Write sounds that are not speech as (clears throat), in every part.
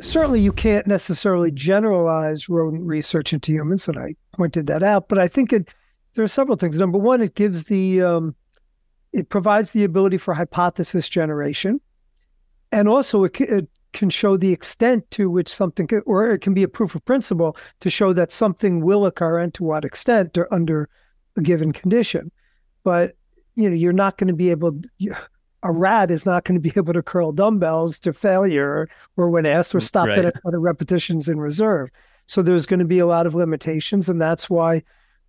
certainly you can't necessarily generalize rodent research into humans, and I pointed that out. But I think it there are several things. Number one, it gives the um, it provides the ability for hypothesis generation, and also it, it can show the extent to which something, or it can be a proof of principle to show that something will occur and to what extent or under a given condition. But you know, you're not going to be able. A rat is not going to be (laughs) able to curl dumbbells to failure, or when asked, or stop right. at other repetitions in reserve. So there's going to be a lot of limitations, and that's why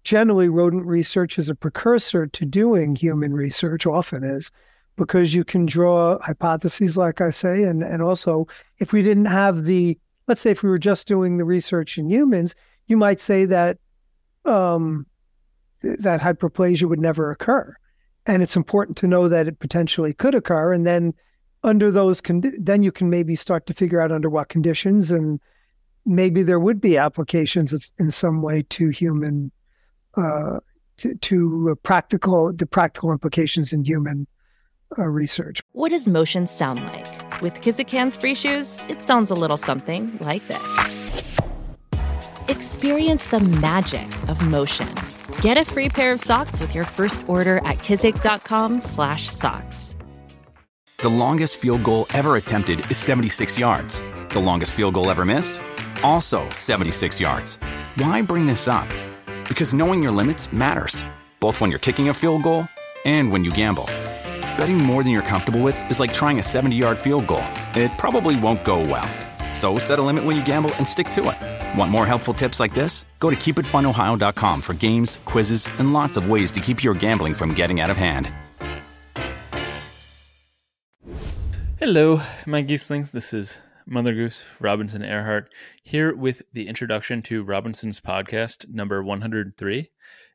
generally rodent research is a precursor to doing human research. Often is because you can draw hypotheses, like I say, and and also if we didn't have the, let's say, if we were just doing the research in humans, you might say that um, that hyperplasia would never occur, and it's important to know that it potentially could occur, and then under those con- then you can maybe start to figure out under what conditions and maybe there would be applications in some way to human uh, to, to practical the practical implications in human uh, research. What does motion sound like? With Kizik hands-free shoes, it sounds a little something like this. Experience the magic of motion. Get a free pair of socks with your first order at kizik.com/socks. The longest field goal ever attempted is 76 yards. The longest field goal ever missed, also 76 yards. Why bring this up? Because knowing your limits matters, both when you're kicking a field goal and when you gamble. Betting more than you're comfortable with is like trying a 70 yard field goal. It probably won't go well. So set a limit when you gamble and stick to it. Want more helpful tips like this? Go to keepitfunohio.com for games, quizzes, and lots of ways to keep your gambling from getting out of hand. Hello, my geeslings. This is Mother Goose Robinson Erhardt here with the introduction to Robinson's podcast number 103.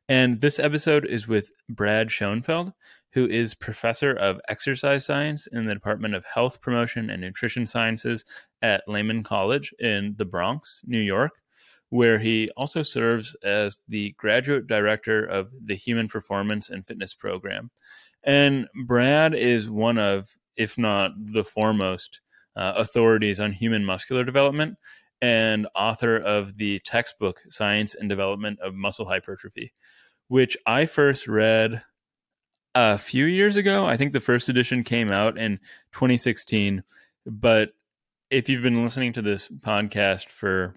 And this episode is with Brad Schoenfeld, who is professor of exercise science in the Department of Health Promotion and Nutrition Sciences at Lehman College in the Bronx, New York, where he also serves as the graduate director of the Human Performance and Fitness Program. And Brad is one of, if not the foremost, uh, authorities on human muscular development and author of the textbook Science and Development of Muscle Hypertrophy, which I first read a few years ago. I think the first edition came out in 2016. But if you've been listening to this podcast for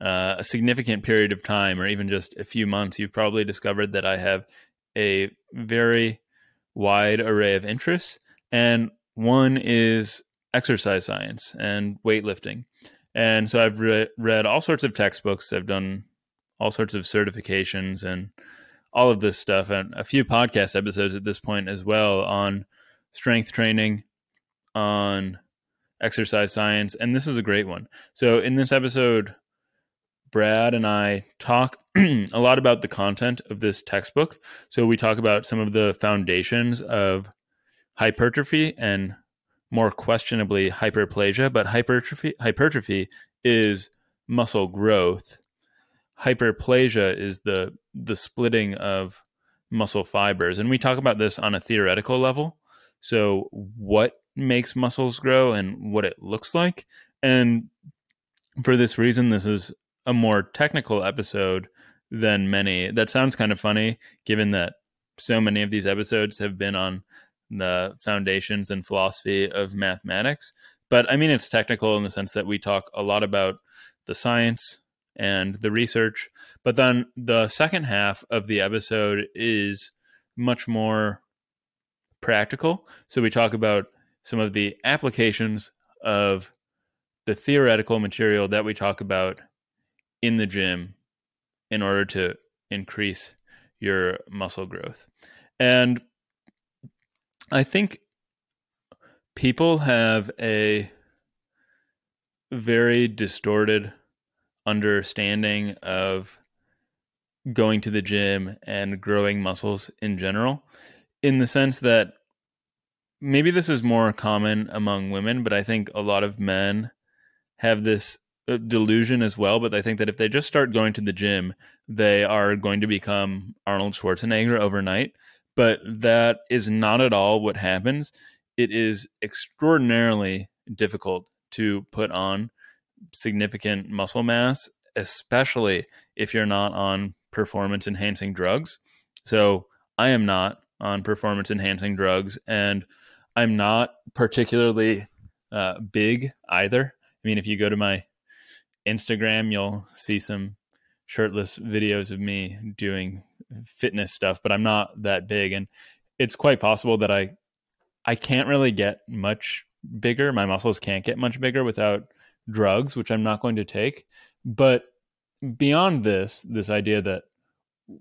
uh, a significant period of time, or even just a few months, you've probably discovered that I have a very wide array of interests. And one is exercise science and weightlifting. And so I've re- read all sorts of textbooks. I've done all sorts of certifications and all of this stuff, and a few podcast episodes at this point as well on strength training, on exercise science. And this is a great one. So in this episode, Brad and I talk (clears throat) a lot about the content of this textbook. So we talk about some of the foundations of hypertrophy and more questionably hyperplasia, but hypertrophy hypertrophy is muscle growth. Hyperplasia is the the splitting of muscle fibers. And we talk about this on a theoretical level. So what makes muscles grow and what it looks like. And for this reason, this is a more technical episode than many. That sounds kind of funny given that so many of these episodes have been on the foundations and philosophy of mathematics. But I mean, it's technical in the sense that we talk a lot about the science and the research. But then the second half of the episode is much more practical. So we talk about some of the applications of the theoretical material that we talk about in the gym in order to increase your muscle growth. And I think people have a very distorted understanding of going to the gym and growing muscles in general, in the sense that maybe this is more common among women, but I think a lot of men have this uh, delusion as well. But I think that if they just start going to the gym, they are going to become Arnold Schwarzenegger overnight but that is not at all what happens. It is extraordinarily difficult to put on significant muscle mass, especially if you're not on performance enhancing drugs. So I am not on performance enhancing drugs, and I'm not particularly uh, big either. I mean, if you go to my Instagram, you'll see some shirtless videos of me doing fitness stuff, but I'm not that big, and it's quite possible that I I can't really get much bigger. My muscles can't get much bigger without drugs, which I'm not going to take. But beyond this, this idea that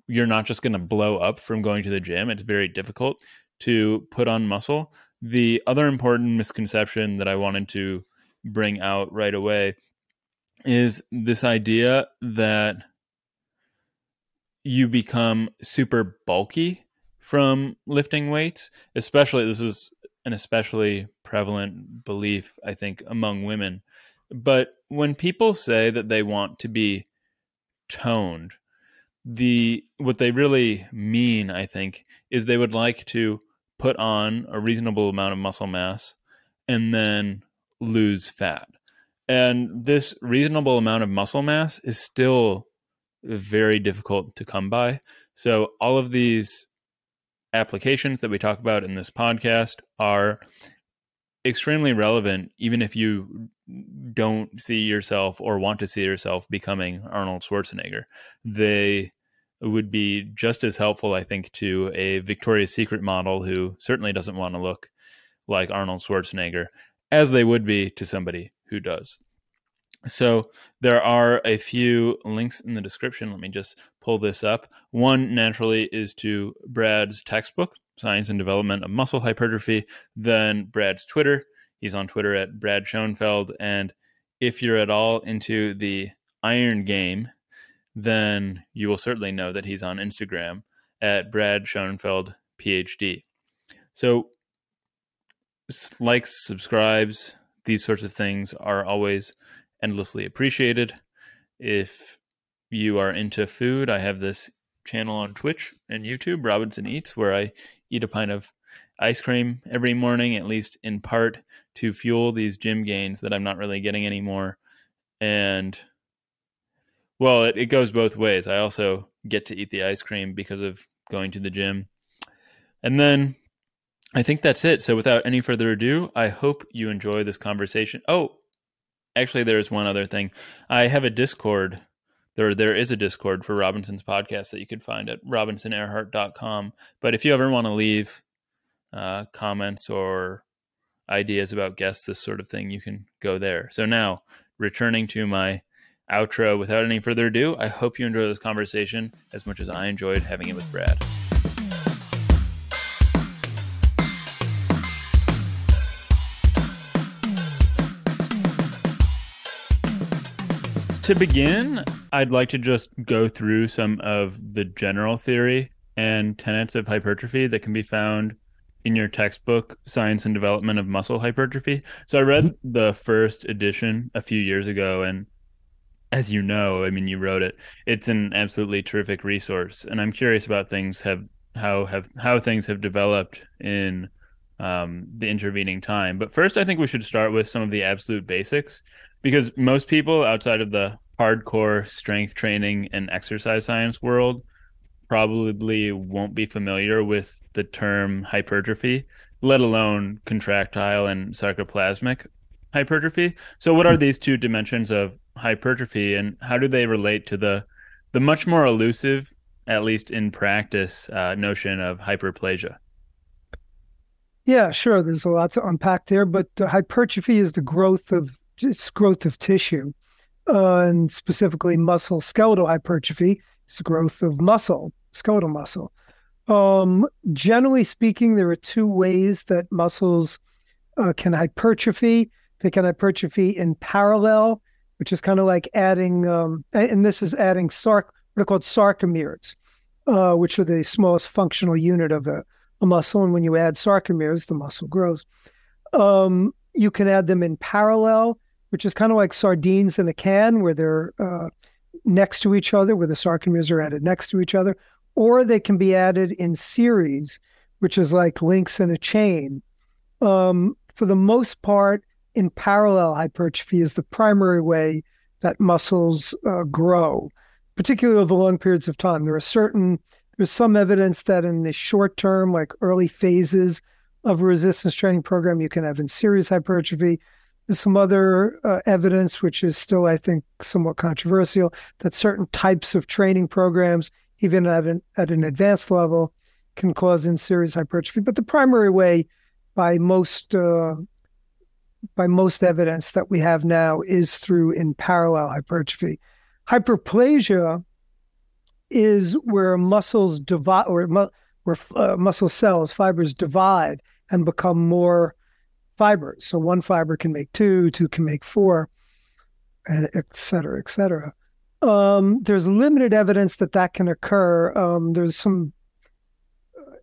you're not just going to blow up from going to the gym, it's very difficult to put on muscle. The other important misconception that I wanted to bring out right away is this idea that you become super bulky from lifting weights, especially this is an especially prevalent belief, I think, among women. But when people say that they want to be toned, the what they really mean, I think, is they would like to put on a reasonable amount of muscle mass and then lose fat. And this reasonable amount of muscle mass is still very difficult to come by. So all of these applications that we talk about in this podcast are extremely relevant even if you don't see yourself or want to see yourself becoming Arnold Schwarzenegger. They would be just as helpful, I think, to a Victoria's Secret model who certainly doesn't want to look like Arnold Schwarzenegger as they would be to somebody who does. So there are a few links in the description. Let me just pull this up. One naturally is to Brad's textbook, Science and Development of Muscle Hypertrophy. Then Brad's Twitter. He's on Twitter at Brad Schoenfeld. And if you're at all into the iron game, then you will certainly know that he's on Instagram at Brad Schoenfeld PhD. So likes, subscribes, these sorts of things are always endlessly appreciated. If you are into food, I have this channel on Twitch and YouTube, Robinson Eats, where I eat a pint of ice cream every morning, at least in part to fuel these gym gains that I'm not really getting anymore. And well, it, it goes both ways. I also get to eat the ice cream because of going to the gym. And then I think that's it. So without any further ado, I hope you enjoy this conversation. Oh, actually there's one other thing. I have a Discord. There there is a Discord for Robinson's podcast that you could find at robinsonerhardt.com. But if you ever want to leave uh, comments or ideas about guests, this sort of thing, you can go there. So now, returning to my outro, without any further ado, I hope you enjoy this conversation as much as I enjoyed having it with Brad. To begin, I'd like to just go through some of the general theory and tenets of hypertrophy that can be found in your textbook, Science and Development of Muscle Hypertrophy. So I read the first edition a few years ago, and as you know, I mean, you wrote it. It's an absolutely terrific resource, and I'm curious about things have how have how things have developed in um, the intervening time. But first, I think we should start with some of the absolute basics because most people outside of the hardcore strength training and exercise science world probably won't be familiar with the term hypertrophy, let alone contractile and sarcoplasmic hypertrophy. So what are these two dimensions of hypertrophy and how do they relate to the the much more elusive, at least in practice, uh, notion of hyperplasia? Yeah, sure. There's a lot to unpack there, but hypertrophy is the growth of it's growth of tissue, uh, and specifically muscle skeletal hypertrophy is growth of muscle, skeletal muscle. Um, generally speaking, there are two ways that muscles uh, can hypertrophy. They can hypertrophy in parallel, which is kind of like adding, um, and this is adding sarc, what are called sarcomeres, uh, which are the smallest functional unit of a, a, muscle. And when you add sarcomeres, the muscle grows. Um, you can add them in parallel, which is kind of like sardines in a can where they're uh, next to each other, where the sarcomeres are added next to each other, or they can be added in series, which is like links in a chain. Um, for the most part, in parallel hypertrophy is the primary way that muscles uh, grow, particularly over long periods of time. There are certain, there's some evidence that in the short term, like early phases of a resistance training program, you can have in series hypertrophy. Some other uh, evidence, which is still, I think, somewhat controversial, that certain types of training programs, even at an, at an advanced level, can cause in series hypertrophy. But the primary way, by most uh, by most evidence that we have now, is through in parallel hypertrophy. Hyperplasia is where muscles divide, or mu- where uh, muscle cells, fibers divide and become more fibers. So one fiber can make two, two can make four, and et cetera, et cetera. Um, there's limited evidence that that can occur. Um, there's some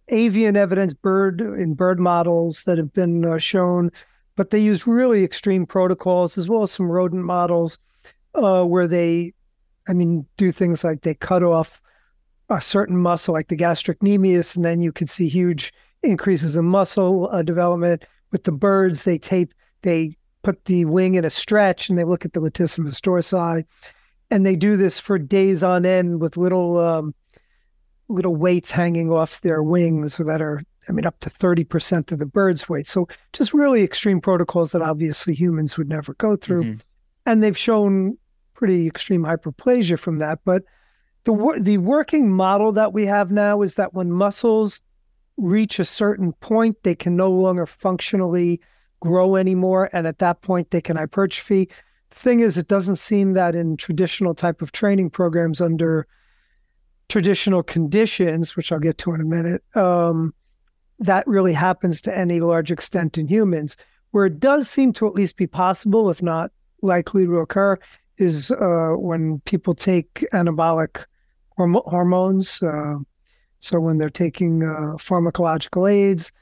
avian evidence, bird in bird models that have been uh, shown, but they use really extreme protocols as well as some rodent models uh, where they, I mean, do things like they cut off a certain muscle, like the gastrocnemius, and then you can see huge increases in muscle uh, development. With the birds, they tape, they put the wing in a stretch, and they look at the latissimus dorsi, and they do this for days on end with little um, little weights hanging off their wings that are, I mean, up to 30% of the bird's weight. So just really extreme protocols that obviously humans would never go through. Mm-hmm. And they've shown pretty extreme hyperplasia from that. But the, the working model that we have now is that when muscles reach a certain point, they can no longer functionally grow anymore. And at that point, they can hypertrophy. Thing is, it doesn't seem that in traditional type of training programs under traditional conditions, which I'll get to in a minute, um, that really happens to any large extent in humans. Where it does seem to at least be possible, if not likely to occur, is uh, when people take anabolic horm- hormones. Uh, so when they're taking uh, pharmacological aids,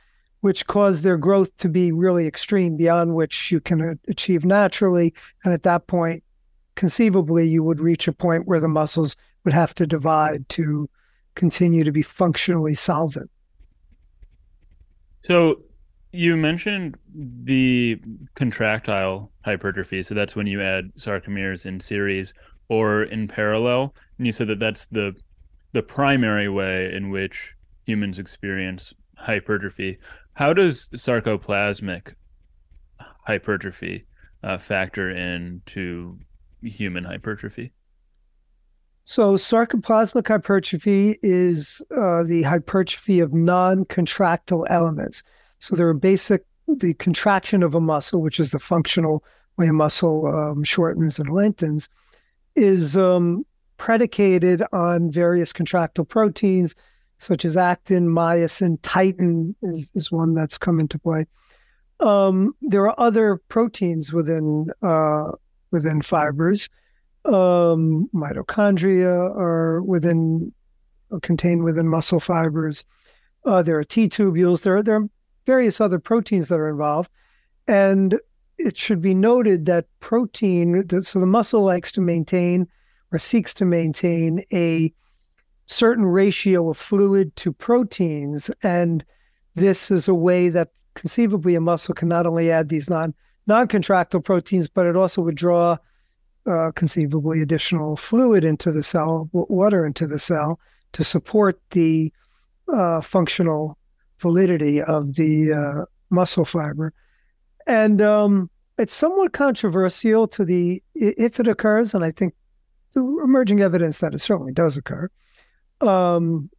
which cause their growth to be really extreme beyond which you can achieve naturally. And at that point, conceivably, you would reach a point where the muscles would have to divide to continue to be functionally solvent. So you mentioned the contractile hypertrophy. So that's when you add sarcomeres in series or in parallel. And you said that that's the the primary way in which humans experience hypertrophy. How does sarcoplasmic hypertrophy uh, factor into human hypertrophy? So, sarcoplasmic hypertrophy is uh, the hypertrophy of non contractile elements. So, there are basic, the contraction of a muscle, which is the functional way a muscle um, shortens and lengthens, is um, predicated on various contractile proteins, such as actin, myosin, titin is, is one that's come into play. Um, there are other proteins within uh, within fibers um, mitochondria are within are contained within muscle fibers. Uh, there are T tubules. There are, there are various other proteins that are involved, and it should be noted that protein. So the muscle likes to maintain or seeks to maintain a certain ratio of fluid to proteins, and this is a way that conceivably a muscle can not only add these non non contractile proteins, but it also would draw uh, conceivably additional fluid into the cell, water into the cell to support the uh, functional validity of the uh, muscle fiber. And um, it's somewhat controversial to the if it occurs, and I think emerging evidence that it certainly does occur. Um,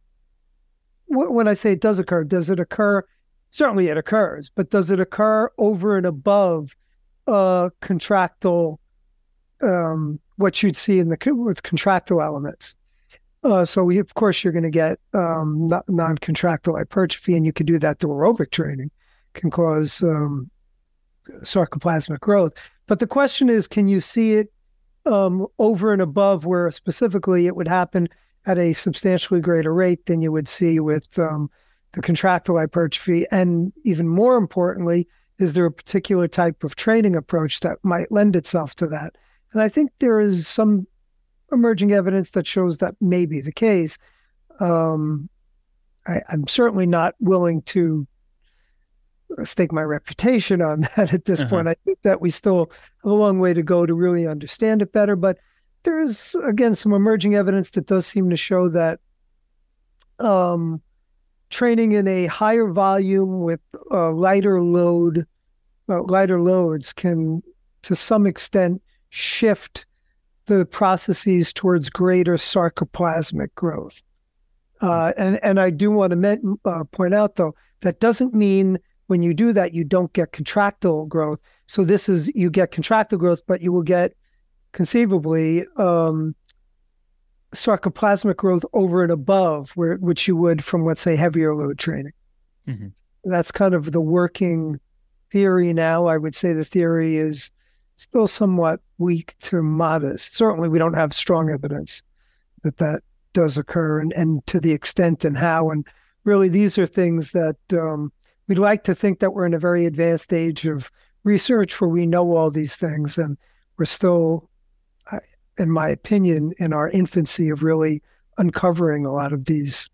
when I say it does occur, does it occur? Certainly, it occurs, but does it occur over and above uh, contractile um, what you'd see in the with contractile elements. Uh, so we, of course, you're going to get um, non-contractile hypertrophy, and you can do that through aerobic training, can cause um, sarcoplasmic growth. But the question is, can you see it um, over and above where specifically it would happen at a substantially greater rate than you would see with um, the contractile hypertrophy? And even more importantly, is there a particular type of training approach that might lend itself to that? And I think there is some emerging evidence that shows that may be the case. Um, I, am certainly not willing to stake my reputation on (laughs) that at this uh-huh. point. I think that we still have a long way to go to really understand it better. But there is, again, some emerging evidence that does seem to show that um, training in a higher volume with uh, lighter load, uh, lighter loads can, to some extent, shift the processes towards greater sarcoplasmic growth. Uh, and and I do want to uh, point out though that doesn't mean when you do that you don't get contractile growth. So this is you get contractile growth, but you will get conceivably um, sarcoplasmic growth over and above where which you would from let's say heavier load training. Mm-hmm. That's kind of the working theory now. I would say the theory is still somewhat weak to modest. Certainly, we don't have strong evidence that that does occur, and, and to the extent and how. And really, these are things that um, we'd like to think that we're in a very advanced stage of research where we know all these things, and we're still in my opinion, in our infancy of really uncovering a lot of these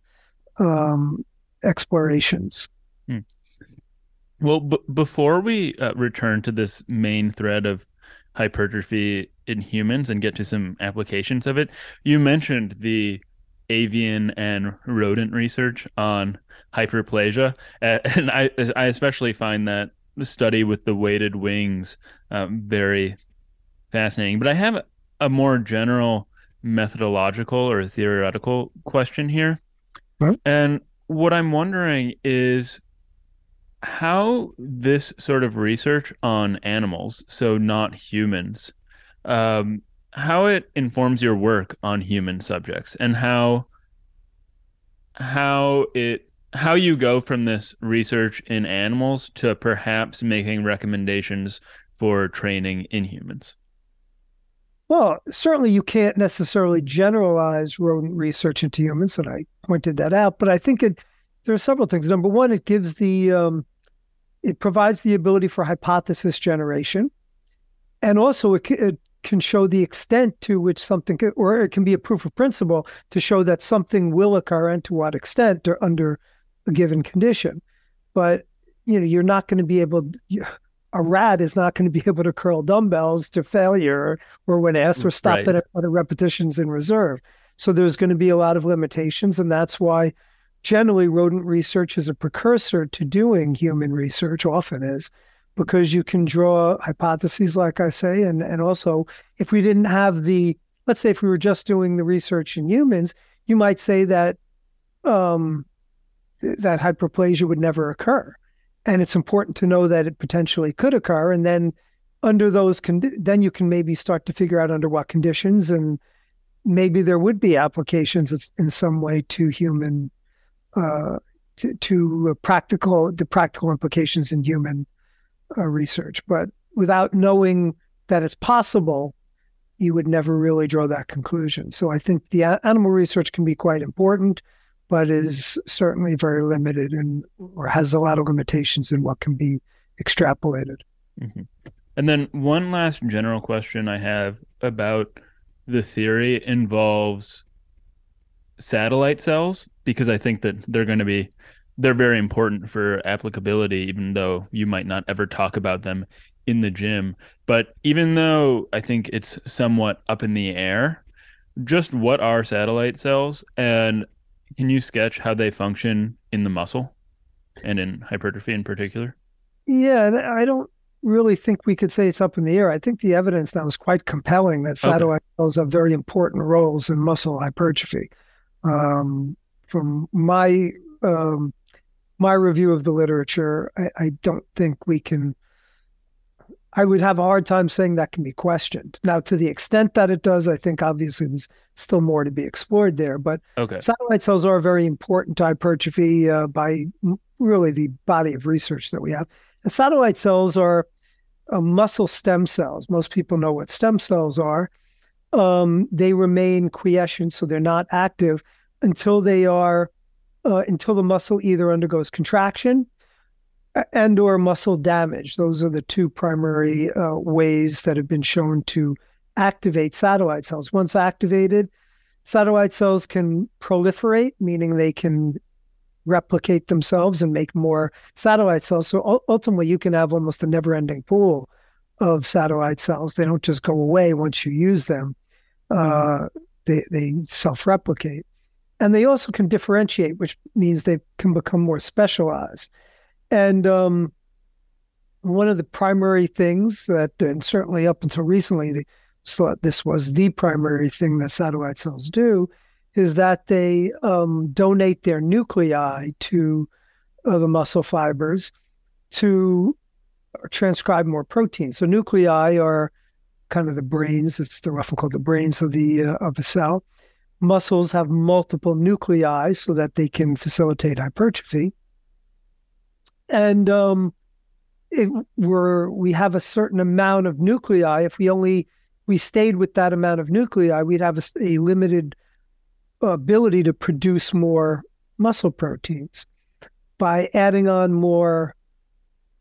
um, explorations. Hmm. Well, b- before we uh, return to this main thread of hypertrophy in humans and get to some applications of it, you mentioned the avian and rodent research on hyperplasia, (laughs) and I I especially find that study with the weighted wings um, very fascinating. But I have a more general methodological or theoretical question here. And what I'm wondering is how this sort of research on animals, so not humans, um, how it informs your work on human subjects and how how it how you go from this research in animals to perhaps making recommendations for training in humans. Well, certainly you can't necessarily generalize rodent research into humans, and I pointed that out. But I think it there are several things. Number one, it gives the um, it provides the ability for hypothesis generation, and also it, it can show the extent to which something, can, or it can be a proof of principle to show that something will occur and to what extent or under a given condition. But you know, you're not going to be able. You, a rat is not going to be (laughs) able to curl dumbbells to failure or when asked or mm, stop right. at other repetitions in reserve. So there's going to be a lot of limitations. And that's why generally rodent research is a precursor to doing human research, often is, because you can draw hypotheses, like I say. And, and also, if we didn't have the, let's say, if we were just doing the research in humans, you might say that um, that hyperplasia would never occur and it's important to know that it potentially could occur and then under those con- then you can maybe start to figure out under what conditions and maybe there would be applications in some way to human uh, to, to practical the practical implications in human uh, research but without knowing that it's possible you would never really draw that conclusion so i think the a- animal research can be quite important but is certainly very limited and or has a lot of limitations in what can be extrapolated. Mm-hmm. And then one last general question I have about the theory involves satellite cells because I think that they're going to be they're very important for applicability even though you might not ever talk about them in the gym. But even though I think it's somewhat up in the air, just what are satellite cells and can you sketch how they function in the muscle and in hypertrophy in particular? Yeah, I don't really think we could say it's up in the air. I think the evidence now is quite compelling that satellite okay. cells have very important roles in muscle hypertrophy. Um, from my um, my review of the literature, I, I, don't think we can I would have a hard time saying that can be questioned. Now, to the extent that it does, I think obviously there's still more to be explored there. But okay. satellite cells are very important to hypertrophy uh, by really the body of research that we have. And satellite cells are uh, muscle stem cells. Most people know what stem cells are. Um, they remain quiescent, so they're not active until they are uh, until the muscle either undergoes contraction and or muscle damage. Those are the two primary uh, ways that have been shown to activate satellite cells. Once activated, satellite cells can proliferate, meaning they can replicate themselves and make more satellite cells. So ultimately, you can have almost a never ending pool of satellite cells. They don't just go away once you use them, uh, they, they self replicate. And they also can differentiate, which means they can become more specialized. And um, one of the primary things that, and certainly up until recently, they thought this was the primary thing that satellite cells do, is that they um, donate their nuclei to uh, the muscle fibers to transcribe more proteins. So nuclei are kind of the brains. It's the often called the brains of the uh, of a cell. Muscles have multiple nuclei so that they can facilitate hypertrophy. And um, it, we're, we have a certain amount of nuclei. If we only we stayed with that amount of nuclei, we'd have a, a limited ability to produce more muscle proteins. By adding on more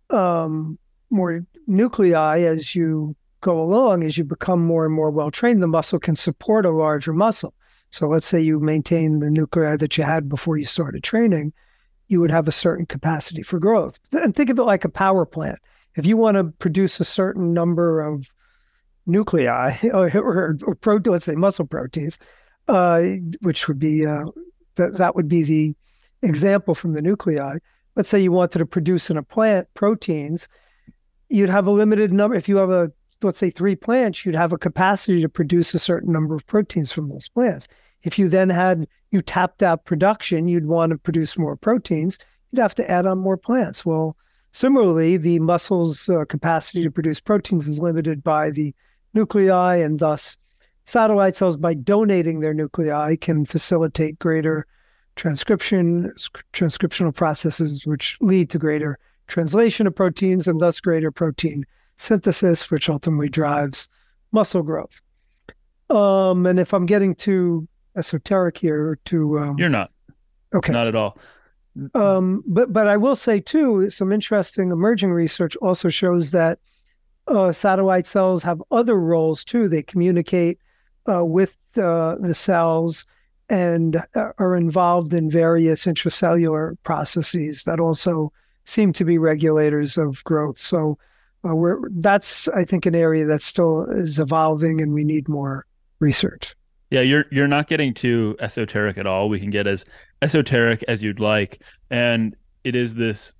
um, more nuclei as you go along, as you become more and more well trained, the muscle can support a larger muscle. So let's say you maintain the nuclei that you had before you started training, you would have a certain capacity for growth. And think of it like a power plant. If you want to produce a certain number of nuclei (laughs) or, or, or protein, let's say muscle proteins, uh, which would be uh, that that would be the example from the nuclei. Let's say you wanted to produce in a plant proteins, you'd have a limited number. If you have a let's say three plants, you'd have a capacity to produce a certain number of proteins from those plants. If you then had you tapped out production, you'd want to produce more proteins. You'd have to add on more plants. Well, similarly, the muscle's uh, capacity to produce proteins is limited by the nuclei, and thus satellite cells, by donating their nuclei, can facilitate greater transcription, transcriptional processes, which lead to greater translation of proteins and thus greater protein synthesis, which ultimately drives muscle growth. Um, and if I'm getting too esoteric here, to um, you're not okay, not at all. Um, but but I will say too, some interesting emerging research also shows that uh, satellite cells have other roles too. They communicate uh, with uh, the cells and uh, are involved in various intracellular processes that also seem to be regulators of growth. So uh, we're that's I think an area that still is evolving, and we need more research. Yeah, you're you're not getting too esoteric at all. We can get as esoteric as you'd like, and it is this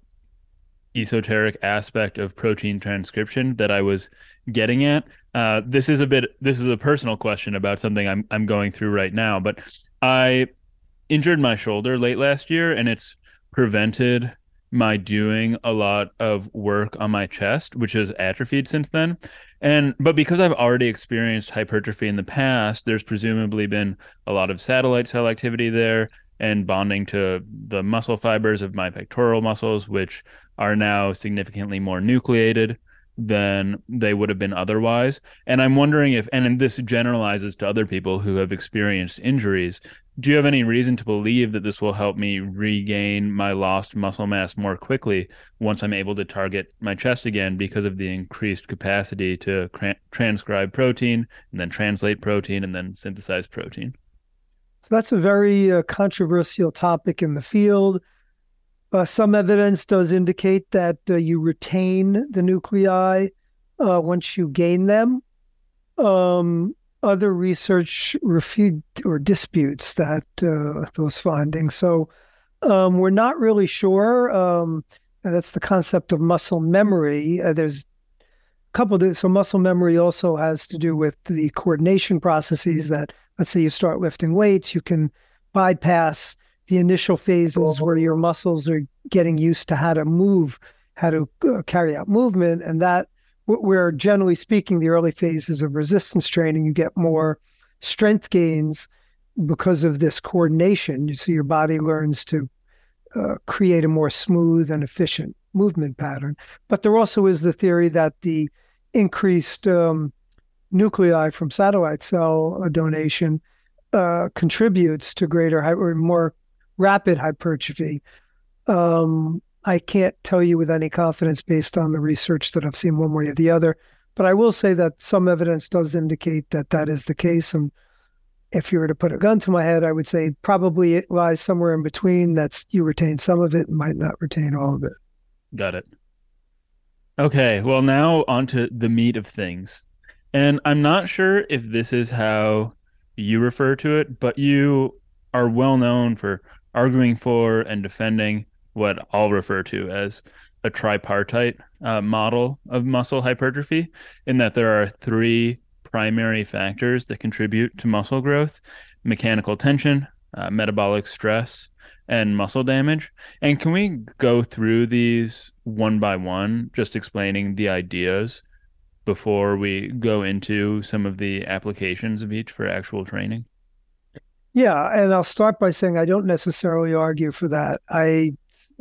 esoteric aspect of protein transcription that I was getting at. Uh, this is a bit. This is a personal question about something I'm I'm going through right now. But I injured my shoulder late last year, and it's prevented my doing a lot of work on my chest, which has atrophied since then. And but because I've already experienced hypertrophy in the past, there's presumably been a lot of satellite cell activity there and bonding to the muscle fibers of my pectoral muscles, which are now significantly more nucleated than they would have been otherwise. And I'm wondering if, and this generalizes to other people who have experienced injuries, do you have any reason to believe that this will help me regain my lost muscle mass more quickly once I'm able to target my chest again because of the increased capacity to cr- transcribe protein and then translate protein and then synthesize protein? So that's a very uh, controversial topic in the field. Uh, some evidence does indicate that uh, you retain the nuclei uh, once you gain them. Um, other research refute or disputes that uh, those findings. So um, we're not really sure. Um, that's the concept of muscle memory. Uh, there's a couple of so muscle memory also has to do with the coordination processes that let's say you start lifting weights, you can bypass the initial phases where your muscles are getting used to how to move, how to uh, carry out movement, and that where generally speaking, the early phases of resistance training, you get more strength gains because of this coordination. So your body learns to uh, create a more smooth and efficient movement pattern. But there also is the theory that the increased um, nuclei from satellite cell donation uh, contributes to greater or more rapid hypertrophy. Um, I can't tell you with any confidence based on the research that I've seen one way or the other, but I will say that some evidence does indicate that that is the case. And if you were to put a gun to my head, I would say probably it lies somewhere in between. That's you retain some of it and might not retain all of it. Got it. Okay, well, now onto the meat of things. And I'm not sure if this is how you refer to it, but you are well known for arguing for and defending what I'll refer to as a tripartite uh, model of muscle hypertrophy, in that there are three primary factors that contribute to muscle growth mechanical tension, uh, metabolic stress, and muscle damage. And can we go through these one by one, just explaining the ideas before we go into some of the applications of each for actual training? Yeah, and I'll start by saying I don't necessarily argue for that. I,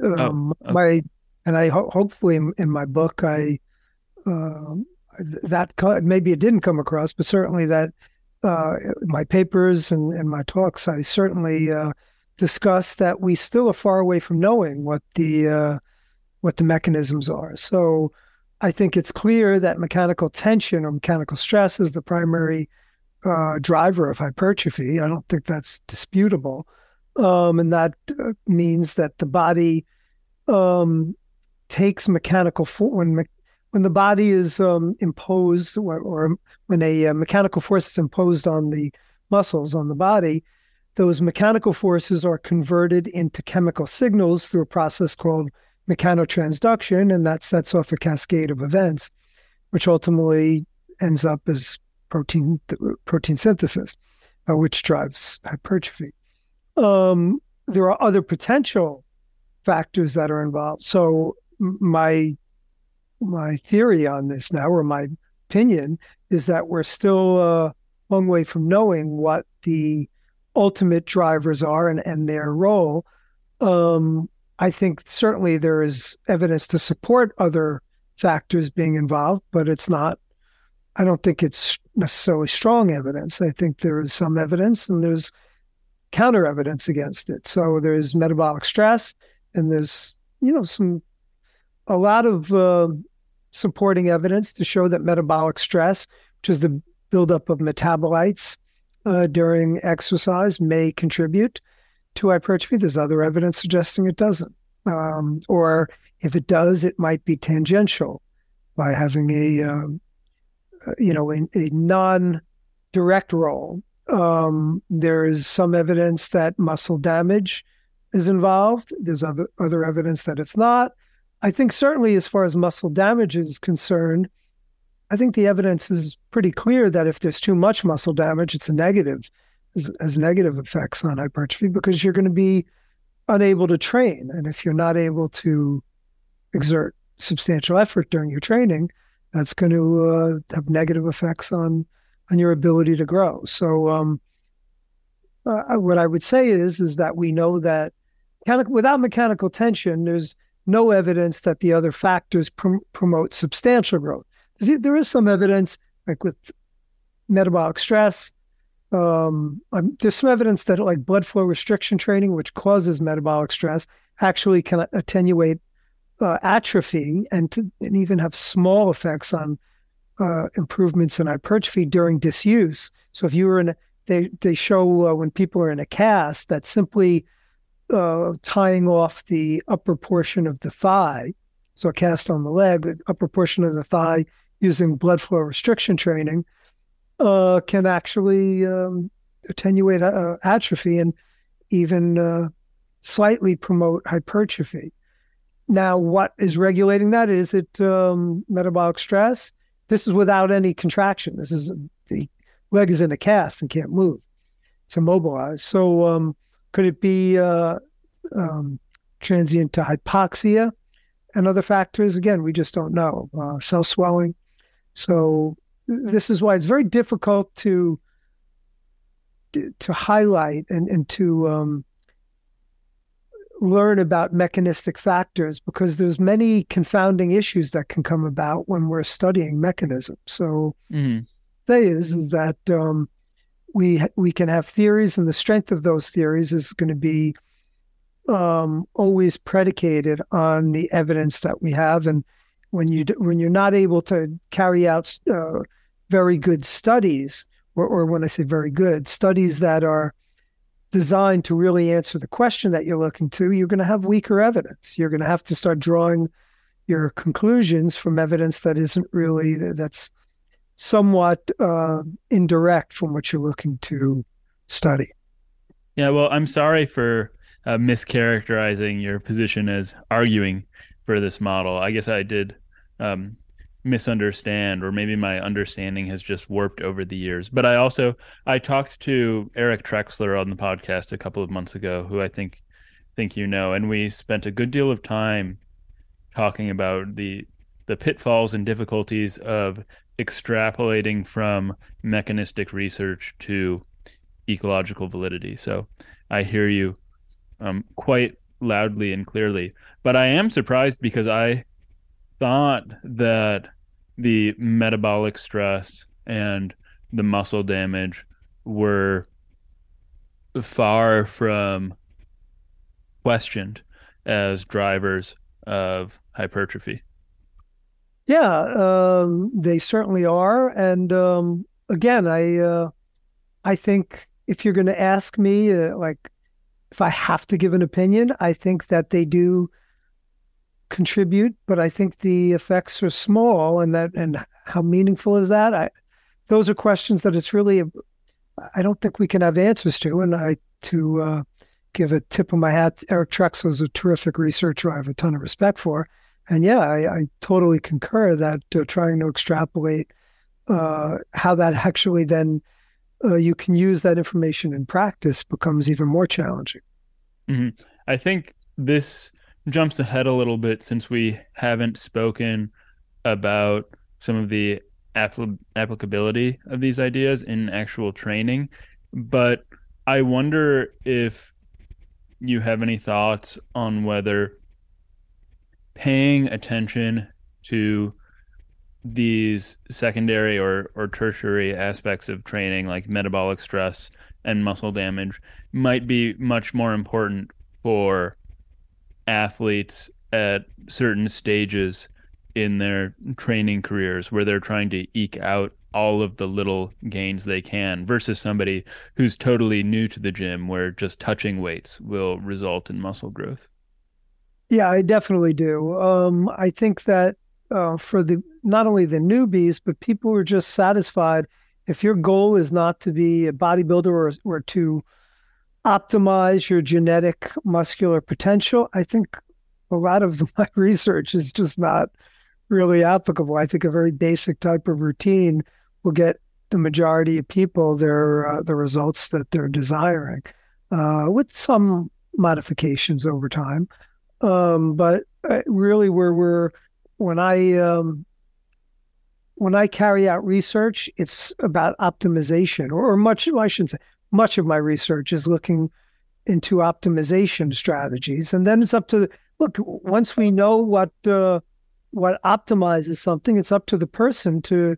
oh, um, oh, okay. my, and I ho- hopefully in, in, my book I, um, that maybe it didn't come across, but certainly that uh, my papers and, and my talks, I certainly uh, discuss that we still are far away from knowing what the uh, what the mechanisms are. So I think it's clear that mechanical tension or mechanical stress is the primary uh, driver of hypertrophy. I don't think that's disputable, um, and that uh, means that the body um, takes mechanical force when me- when the body is um, imposed or, or, when a uh, mechanical force is imposed on the muscles on the body, those mechanical forces are converted into chemical signals through a process called mechanotransduction, and that sets off a cascade of events, which ultimately ends up as protein protein synthesis, uh, which drives hypertrophy. Um, there are other potential factors that are involved. So my my theory on this now, or my opinion, is that we're still a uh, long way from knowing what the ultimate drivers are and, and their role. Um, I think certainly there is evidence to support other factors being involved, but it's not, I don't think it's necessarily strong evidence. I think there is some evidence and there's counter evidence against it. So there's metabolic stress and there's, you know, some, a lot of uh, supporting evidence to show that metabolic stress, which is the buildup of metabolites uh, during exercise, may contribute to hypertrophy. There's other evidence suggesting it doesn't. Um, or if it does, it might be tangential by having a, um, you know, a, a non-direct role. Um, there is some evidence that muscle damage is involved. There's other other evidence that it's not. I think certainly as far as muscle damage is concerned, I think the evidence is pretty clear that if there's too much muscle damage, it's a negative has, has negative effects on hypertrophy because you're going to be unable to train. And if you're not able to exert substantial effort during your training, that's going to uh, have negative effects on on your ability to grow. So, um, uh, what I would say is is that we know that without mechanical tension, there's no evidence that the other factors pr- promote substantial growth. There is some evidence, like with metabolic stress, um, um, there's some evidence that like blood flow restriction training, which causes metabolic stress, actually can attenuate uh, atrophy and, to, and even have small effects on uh, improvements in hypertrophy during disuse. So if you were in, a, they they show uh, when people are in a cast that simply uh, tying off the upper portion of the thigh, so a cast on the leg, the upper portion of the thigh using blood flow restriction training uh, can actually um, attenuate uh, atrophy and even slightly promote hypertrophy. Now, what is regulating that? Is it um, metabolic stress? This is without any contraction. This is the leg is in a cast and can't move. It's immobilized. So, um, could it be uh, um, transient to hypoxia and other factors? Again, we just don't know. Uh, cell swelling. So, this is why it's very difficult to to highlight and, and to um, learn about mechanistic factors because there's many confounding issues that can come about when we're studying mechanisms. So, mm-hmm. say is, is that um, we we can have theories, and the strength of those theories is going to be um, always predicated on the evidence that we have, and when you when you're not able to carry out uh, very good studies or, or when I say very good, studies that are designed to really answer the question that you're looking to, you're going to have weaker evidence. You're going to have to start drawing your conclusions from evidence that isn't really that's somewhat uh, indirect from what you're looking to study. Yeah, well, I'm sorry for uh, mischaracterizing your position as arguing for this model. I guess I did um, misunderstand, or maybe my understanding has just warped over the years. But I also I talked to Eric Trexler on the podcast a couple of months ago, who I think think you know, and we spent a good deal of time talking about the the pitfalls and difficulties of extrapolating from mechanistic research to ecological validity. So I hear you um, quite loudly and clearly. But I am surprised because I thought that the metabolic stress and the muscle damage were far from questioned as drivers of hypertrophy. Yeah, um, they certainly are, and um, again, I uh, I think if you're going to ask me, uh, like, if I have to give an opinion, I think that they do contribute, but I think the effects are small, and that and how meaningful is that? I those are questions that it's really I don't think we can have answers to, and I to uh, give a tip of my hat. Eric Trexler is a terrific researcher. I have a ton of respect for, and yeah, I, I totally concur that uh, trying to extrapolate uh, how that actually then uh, you can use that information in practice becomes even more challenging. Mm-hmm. I think this jumps ahead a little bit since we haven't spoken about some of the applicability of these ideas in actual training. But I wonder if you have any thoughts on whether paying attention to these secondary or, or tertiary aspects of training like metabolic stress and muscle damage might be much more important for athletes at certain stages in their training careers where they're trying to eke out all of the little gains they can versus somebody who's totally new to the gym where just touching weights will result in muscle growth. Yeah, I definitely do. Um, I think that uh, for the not only the newbies, but people who are just satisfied. If your goal is not to be a bodybuilder or, or to optimize your genetic muscular potential, I think a lot of (laughs) my research is just not really applicable. I think a very basic type of routine will get the majority of people their uh, the results that they're desiring, uh, with some modifications over time. Um, but uh, really, where we're when I um, when I carry out research, it's about optimization, or, or much. I shouldn't say much of my research is looking into optimization strategies, and then it's up to look. Once we know what uh, what optimizes something, it's up to the person to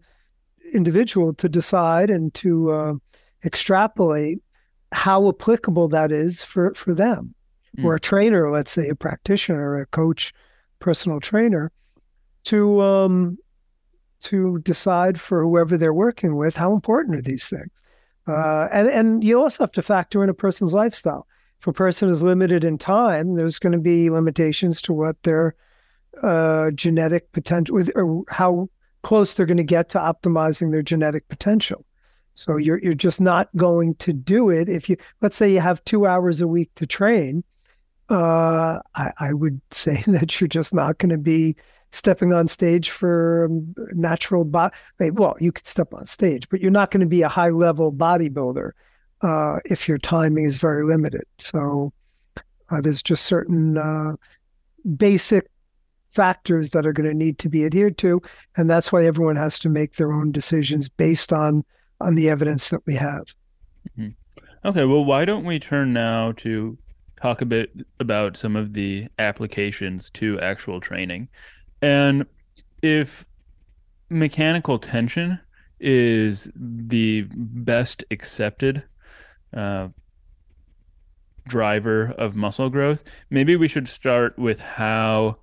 individual to decide and to uh, extrapolate how applicable that is for for them. Mm. Or a trainer, let's say a practitioner, a coach, personal trainer to um, to decide for whoever they're working with how important are these things. Uh, and and you also have to factor in a person's lifestyle. If a person is limited in time, there's going to be limitations to what their uh, genetic potential, or how close they're going to get to optimizing their genetic potential. So you're you're just not going to do it if you let's say you have two hours a week to train. Uh, I, I would (laughs) say that you're just not going to be stepping on stage for natural body. Well, you could step on stage, but you're not going to be a high level bodybuilder uh, if your timing is very limited. So uh, there's just certain uh, basic factors that are going to need to be adhered to, and that's why everyone has to make their own decisions based on on the evidence that we have. Mm-hmm. Okay, well, why don't we turn now to talk a bit about some of the applications to actual training? And if mechanical tension is the best accepted uh, driver of muscle growth, maybe we should start with how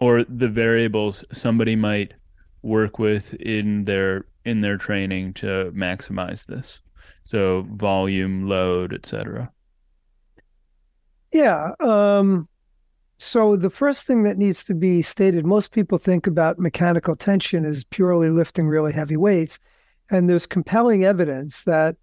or the variables somebody might work with in their in their training to maximize this? So volume, load, etc. Yeah. Um, so the first thing that needs to be stated, most people think about mechanical tension as purely lifting really heavy weights. And there's compelling evidence that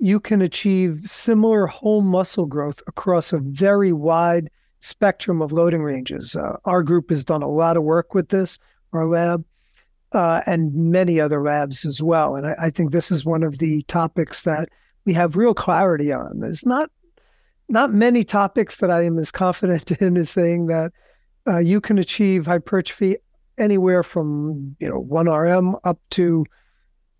you can achieve similar whole muscle growth across a very wide spectrum of loading ranges. Uh, our group has done a lot of work with this, our lab, uh, and many other labs as well. And I, I, think this is one of the topics that we have real clarity on. There's not not many topics that I am as confident (laughs) in as saying that uh, you can achieve hypertrophy anywhere from you know one RM up to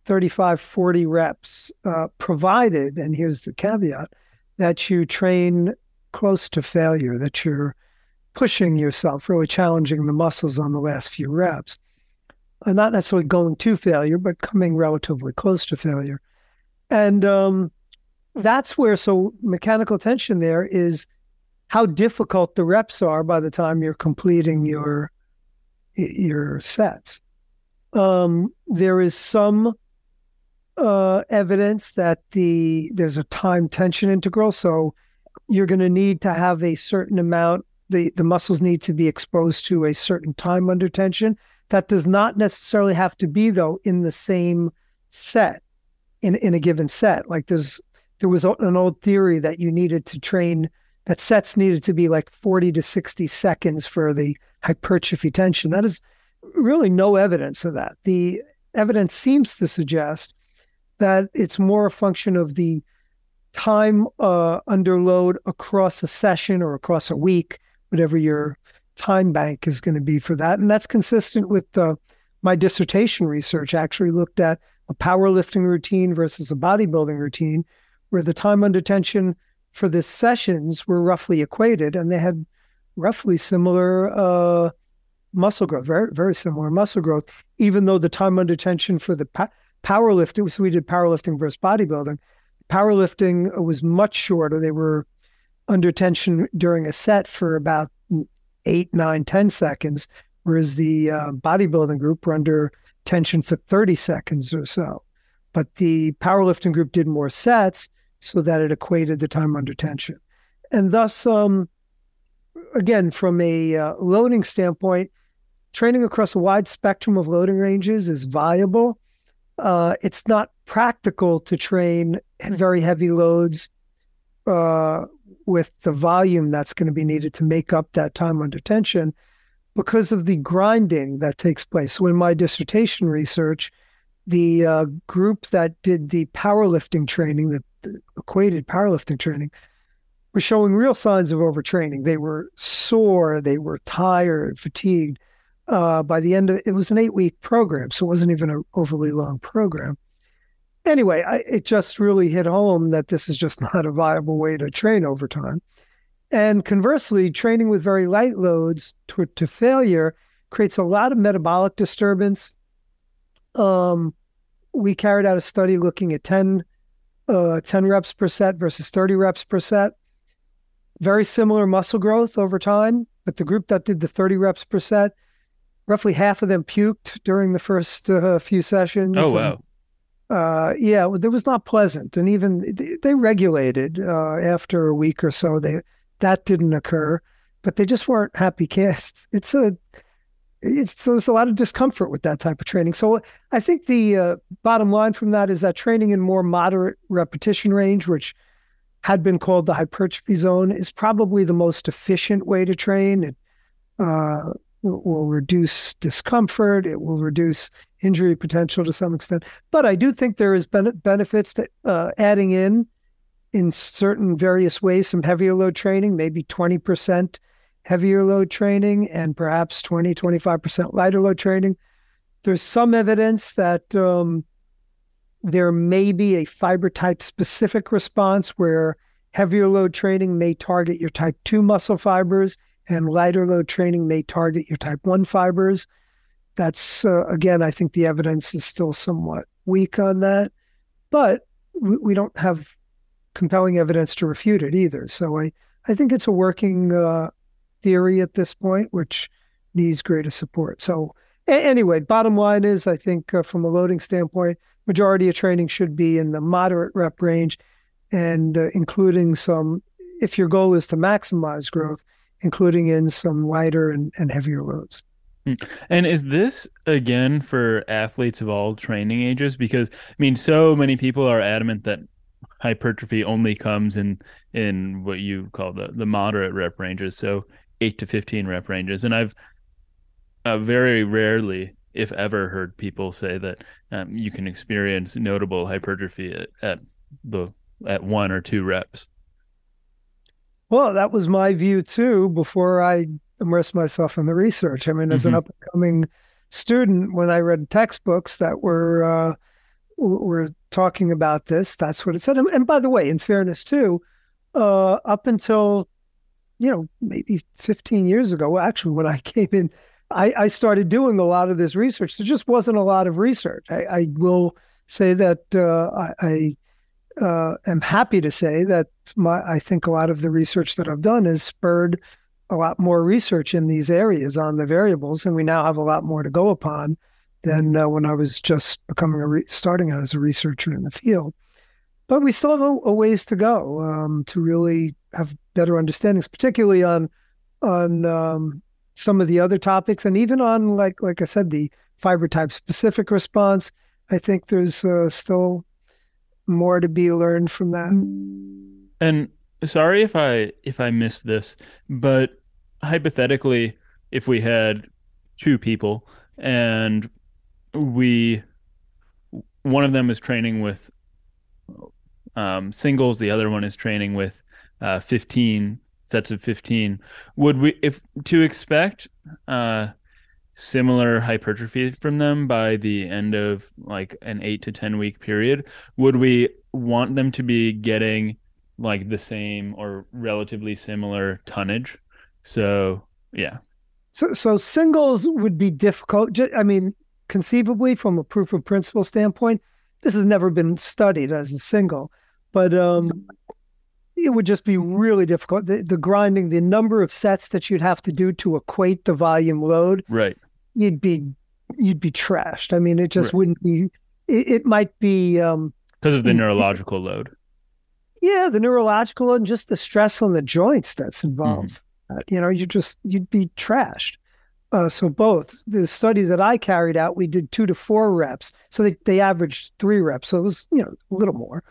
35, 40 reps, uh, provided, and here's the caveat, that you train close to failure, that you're pushing yourself, really challenging the muscles on the last few reps. And not necessarily going to failure, but coming relatively close to failure. And um, that's where so mechanical tension there is how difficult the reps are by the time you're completing your your sets. Um, there is some uh, evidence that the there's a time tension integral, so you're going to need to have a certain amount. The the muscles need to be exposed to a certain time under tension. That does not necessarily have to be though in the same set in in a given set. Like there's there was an old theory that you needed to train that sets needed to be like 40 to 60 seconds for the hypertrophy tension. That is really no evidence of that. The evidence seems to suggest that it's more a function of the time uh, under load across a session or across a week, whatever your time bank is going to be for that. And that's consistent with uh, my dissertation research, actually looked at a powerlifting routine versus a bodybuilding routine where the time under tension for the sessions were roughly equated and they had roughly similar uh, muscle growth, very, very similar muscle growth, even though the time under tension for the pa- powerlifting, so we did powerlifting versus bodybuilding, powerlifting was much shorter. They were under tension during a set for about eight, nine, ten seconds, whereas the uh, bodybuilding group were under tension for 30 seconds or so. But the powerlifting group did more sets so that it equated the time under tension. And thus, um, again, from a uh, loading standpoint, training across a wide spectrum of loading ranges is viable. Uh, it's not practical to train very heavy loads uh, with the volume that's going to be needed to make up that time under tension because of the grinding that takes place. So, in my dissertation research, the uh, group that did the powerlifting training, the, the equated powerlifting training, were showing real signs of overtraining. They were sore, they were tired, fatigued. Uh, by the end of it was an eight week program, so it wasn't even an overly long program. Anyway, I, it just really hit home that this is just (laughs) not a viable way to train over time. And conversely, training with very light loads to, to failure creates a lot of metabolic disturbance um, we carried out a study looking at 10, uh, 10 reps per set versus 30 reps per set. Very similar muscle growth over time, but the group that did the 30 reps per set, roughly half of them puked during the first uh, few sessions. Oh, wow. And, uh, yeah, it was not pleasant. And even they, regulated uh, after a week or so. They That didn't occur, but they just weren't happy (laughs) casts. It's a it's there's a lot of discomfort with that type of training. So I think the uh, bottom line from that is that training in more moderate repetition range, which had been called the hypertrophy zone, is probably the most efficient way to train. It uh, will reduce discomfort. It will reduce injury potential to some extent. But I do think there is ben- benefits to uh, adding in in certain various ways some heavier load training, maybe twenty percent heavier load training and perhaps 20, 25% lighter load training. There's some evidence that um, there may be a fiber type specific response where heavier load training may target your type 2 muscle fibers and lighter load training may target your type 1 fibers. That's, uh, again, I think the evidence is still somewhat weak on that, but we, we don't have compelling evidence to refute it either. So I, I think it's a working uh, theory at this point, which needs greater support. So a- anyway, bottom line is, I think uh, from a loading standpoint, majority of training should be in the moderate rep range, and uh, including some. If your goal is to maximize growth, including in some lighter and, and heavier loads. Hmm. And is this again for athletes of all training ages? Because I mean, so many people are adamant that hypertrophy only comes in in what you call the the moderate rep ranges, so eight to fifteen rep ranges. And I've uh, very rarely, if ever, heard people say that um, you can experience notable hypertrophy at, at the at one or two reps. Well, that was my view too before I immersed myself in the research. I mean, as mm-hmm. an up and coming student, when I read textbooks that were uh, were talking about this, that's what it said. And, and by the way, in fairness too, uh, up until you know maybe 15 years ago, actually, when I (laughs) came in, I, I, started doing a lot of this research. There just wasn't a lot of research. I, I will say that uh, I, I uh, am happy to say that my I think a lot of the research that I've done has spurred a lot more research in these areas on the variables, and we now have a lot more to go upon than uh, when I was just becoming a re- starting out as a researcher in the field. But we still have a, a ways to go um, to really have better understandings, particularly on on um, some of the other topics, and even on like like I said, the fiber type specific response. I think there's uh, still more to be learned from that. And sorry if I if I missed this, but hypothetically, if we had two people and we one of them is training with um, singles, the other one is training with uh, 15 sets of 15 would we if to expect uh similar hypertrophy from them by the end of like an eight to 10 week period, would we want them to be getting like the same or relatively similar tonnage? So, yeah. So, so singles would be difficult. I mean, conceivably, from a proof of principle standpoint, this has never been studied as a single, but um, it would just be really difficult. The, the grinding, the number of sets that you'd have to do to equate the volume load, right? you'd be you'd be trashed. I mean, it just right. wouldn't be. It, it might be um, because of the neurological load. Yeah, the neurological and just the stress on the joints that's involved. Mm-hmm. Uh, you know, you just you'd be trashed. Uh, so both the study that I carried out, we did two to four reps. So they, they averaged three reps. So it was you know a little more,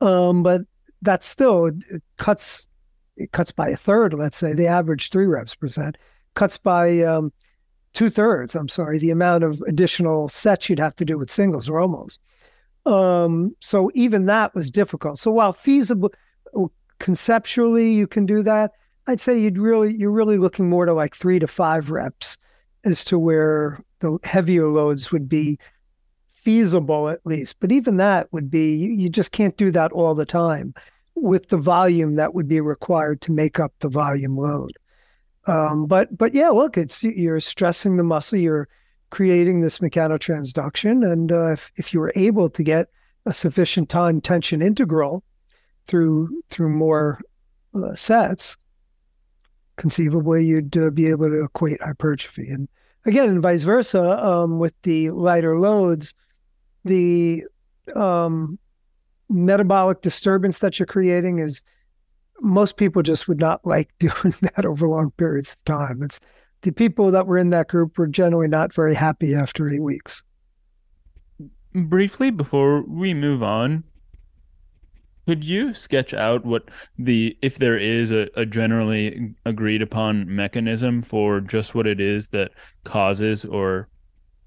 um, but that's still it, cuts it cuts by a third. Let's say the average three reps percent cuts by um, two thirds, I'm sorry, the amount of additional sets you'd have to do with singles or almost. Um, so even that was difficult. So while feasible, conceptually you can do that, I'd say you'd really you're really looking more to like three to five reps as to where the heavier loads would be feasible at least. But even that would be you, you just can't do that all the time with the volume that would be required to make up the volume load. Um, but but yeah, look, it's you're stressing the muscle, you're creating this mechanotransduction, and uh, if if you were able to get a sufficient time tension integral through through more uh, sets, conceivably you'd uh, be able to equate hypertrophy. And again, and vice versa um, with the lighter loads, the um, metabolic disturbance that you're creating is most people just would not like (laughs) doing that over long periods of time. It's the people that were in that group were generally not very happy after eight weeks. Briefly, before we move on, could you sketch out what the if there is a, a generally agreed upon mechanism for just what it is that causes or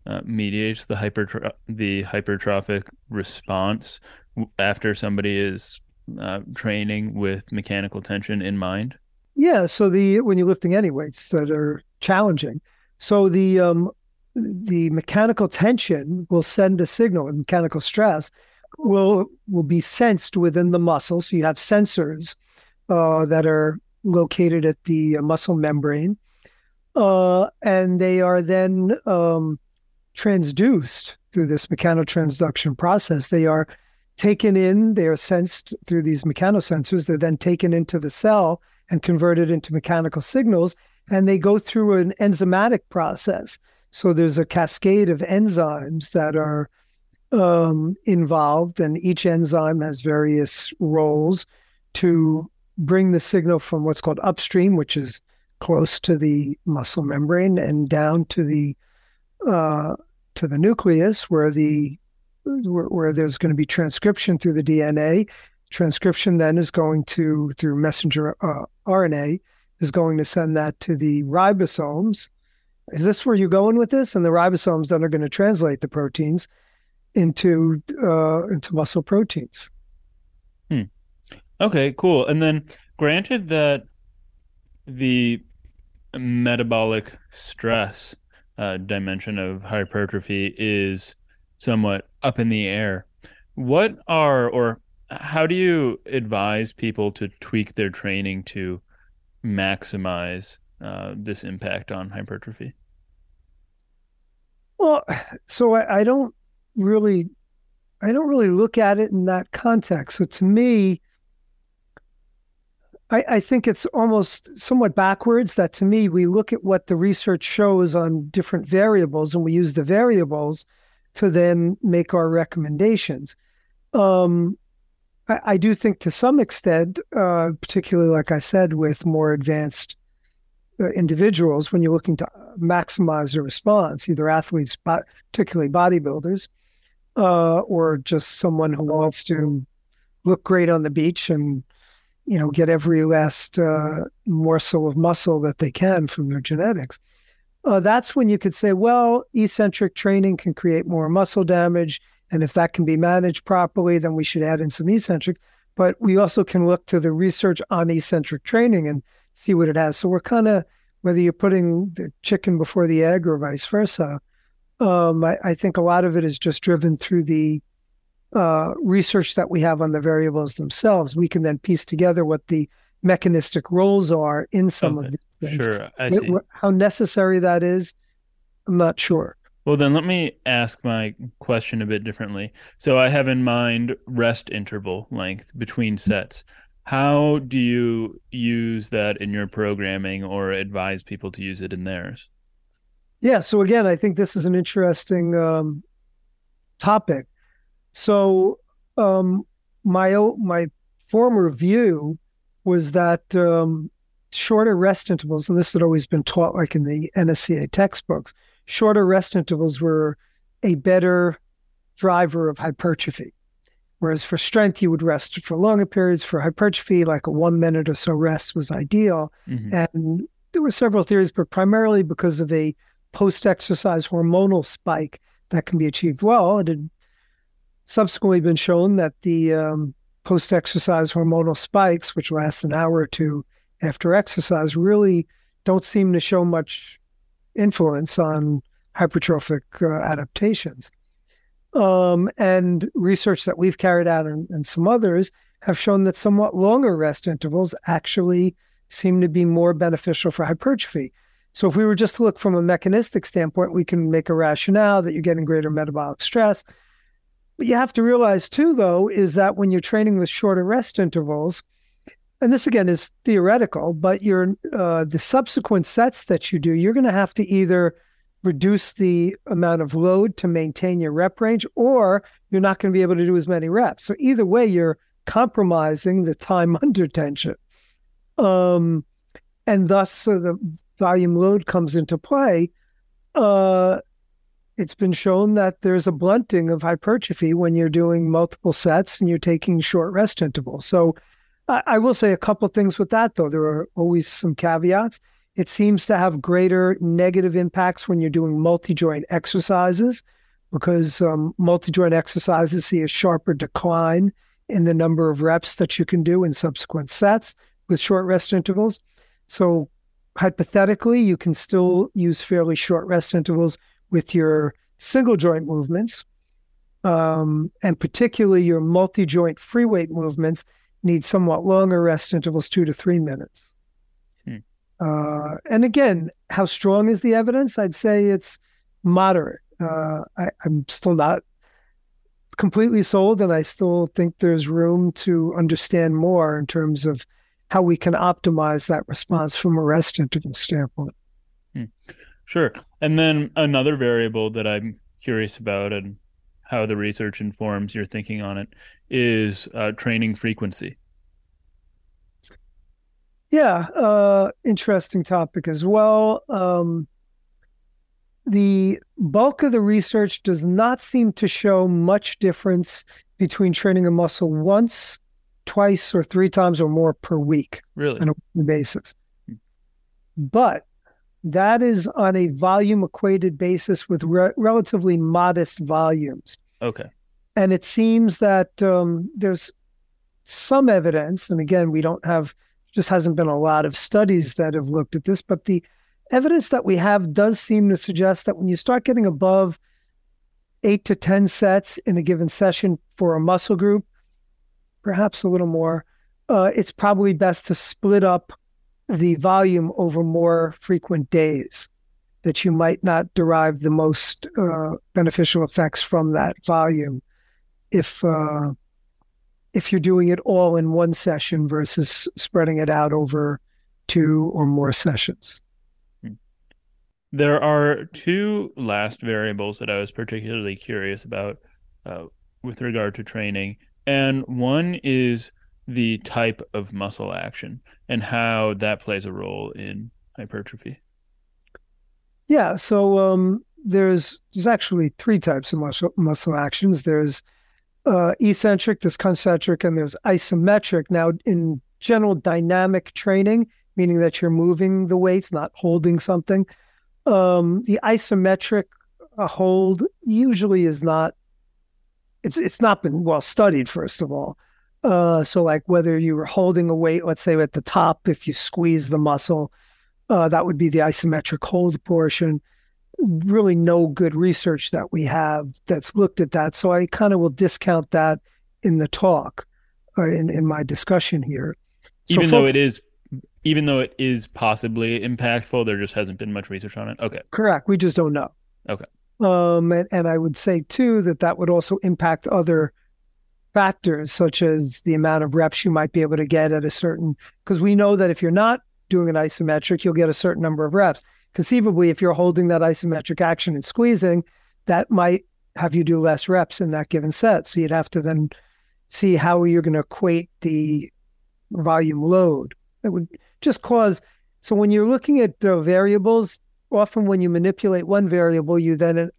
uh, mediates the hypertro- the hypertrophic response after somebody is uh, training with mechanical tension in mind? Yeah. So the when you're lifting any weights that are challenging, so the um, the mechanical tension will send a signal, and mechanical stress will will be sensed within the muscle. So you have sensors uh, that are located at the muscle membrane, uh, and they are then um, transduced through this mechanotransduction process. They are taken in, they are sensed through these mechanosensors. They're then taken into the cell and converted into mechanical signals, and they go through an enzymatic process. So there's a cascade of enzymes that are um, involved, and each enzyme has various roles to bring the signal from what's called upstream, which is close to the muscle membrane, and down to the uh, to the nucleus, where the where, where there's going to be transcription through the DNA. Transcription then is going to through messenger uh, RNA is going to send that to the ribosomes. Is this where you're going with this? And the ribosomes then are going to translate the proteins into uh, into muscle proteins. Hmm. Okay, cool. And then, granted that the metabolic stress uh, dimension of hypertrophy is somewhat up in the air, what are or how do you advise people to tweak their training to maximize uh, this impact on hypertrophy? Well, so I, I, don't really, I don't really look at it in that context. So to me, I, I think it's almost somewhat backwards. That to me, we look at what the research shows on different variables, and we use the variables to then make our recommendations. Um, I, I do think to some extent, uh, particularly like I said, with more advanced uh, individuals, when you're looking to maximize the response, either athletes, particularly bodybuilders, uh, or just someone who wants to look great on the beach and you know get every last uh, morsel of muscle that they can from their genetics. Uh, that's when you could say, well, eccentric training can create more muscle damage and if that can be managed properly, then we should add in some eccentric. But we also can look to the research on eccentric training and see what it has. So we're kind of, whether you're putting the chicken before the egg or vice versa, um, I, I, think a lot of it is just driven through the uh, research that we have on the variables themselves. We can then piece together what the mechanistic roles are in some okay. of these things. Sure, I see. How necessary that is, I'm not sure. Well, then let me ask my question a bit differently. So I have in mind rest interval length between sets. How do you use that in your programming or advise people to use it in theirs? Yeah. So again, I think this is an interesting um, topic. So um, my my former view was that um, shorter rest intervals, and this had always been taught like in the NSCA textbooks, shorter rest intervals were a better driver of hypertrophy. Whereas for strength, you would rest for longer periods. For hypertrophy, like a one minute or so rest was ideal. Mm-hmm. And there were several theories, but primarily because of a post exercise hormonal spike that can be achieved well. It had subsequently been shown that the um, post exercise hormonal spikes, which last an hour or two after exercise, really don't seem to show much influence on hypertrophic uh, adaptations. Um, and research that we've carried out and, and some others have shown that somewhat longer rest intervals actually seem to be more beneficial for hypertrophy. So if we were just to look from a mechanistic standpoint, we can make a rationale that you're getting greater metabolic stress. But you have to realize too, though, is that when you're training with shorter rest intervals, and this again is theoretical, but your uh, the subsequent sets that you do, you're going to have to either reduce the amount of load to maintain your rep range, or you're not going to be able to do as many reps. So either way, you're compromising the time (laughs) under tension, um, and thus uh, the volume load comes into play. Uh, it's been shown that there's a blunting of hypertrophy when you're doing multiple sets and you're taking short rest intervals. So I, will say a couple things with that, though. There are always some caveats. It seems to have greater negative impacts when you're doing multi joint exercises because um, multi joint exercises see a sharper decline in the number of reps that you can do in subsequent sets with short rest intervals. So, hypothetically, you can still use fairly short rest intervals with your single joint movements, um, and particularly your multi joint free weight movements need somewhat longer rest intervals, two to three minutes. Hmm. Uh, and again, how strong is the evidence? I'd say it's moderate. Uh, I, I'm still not completely sold, and I still think there's room to understand more in terms of how we can optimize that response from a rest interval standpoint. Hmm. Sure. And then another variable that I'm curious about and how the research informs your thinking on it is uh, training frequency. Yeah, uh, interesting topic as well. Um, the bulk of the research does not seem to show much difference between training a muscle once, twice, or three times or more per week Really? on a weekly basis. But that is on a volume equated basis with re- relatively modest volumes. Okay. And it seems that um, there's some evidence, and again, we don't have, just hasn't been a lot of studies that have looked at this, but the evidence that we have does seem to suggest that when you start getting above eight to 10 sets in a given session for a muscle group, perhaps a little more, uh, it's probably best to split up the volume over more frequent days that you might not derive the most uh, beneficial effects from that volume if uh, if you're doing it all in one session versus spreading it out over two or more sessions. There are two last variables that I was particularly curious about uh, with regard to training, and one is the type of muscle action and how that plays a role in hypertrophy. Yeah, so um, there's there's actually three types of muscle muscle actions. There's uh, eccentric, there's concentric, and there's isometric. Now, in general dynamic training, meaning that you're moving the weights, not holding something, um, the isometric hold usually is not. It's it's not been well studied. First of all, uh, so like whether you were holding a weight, let's say at the top, if you squeeze the muscle, uh, that would be the isometric hold portion. Really, no good research that we have that's looked at that. So I kind of will discount that in the talk, uh, in in my discussion here. So even though it is, even though it is possibly impactful, there just hasn't been much research on it. Okay. correct, we just don't know. Okay. Um, and, and I would say too that that would also impact other factors, such as the amount of reps you might be able to get at a certain. Because we know that if you're not doing an isometric, you'll get a certain number of reps. Conceivably, if you're holding that isometric action and squeezing, that might have you do less reps in that given set. So you'd have to then see how you're going to equate the volume load. That would just cause. So when you're looking at the variables, often when you manipulate one variable, you then it,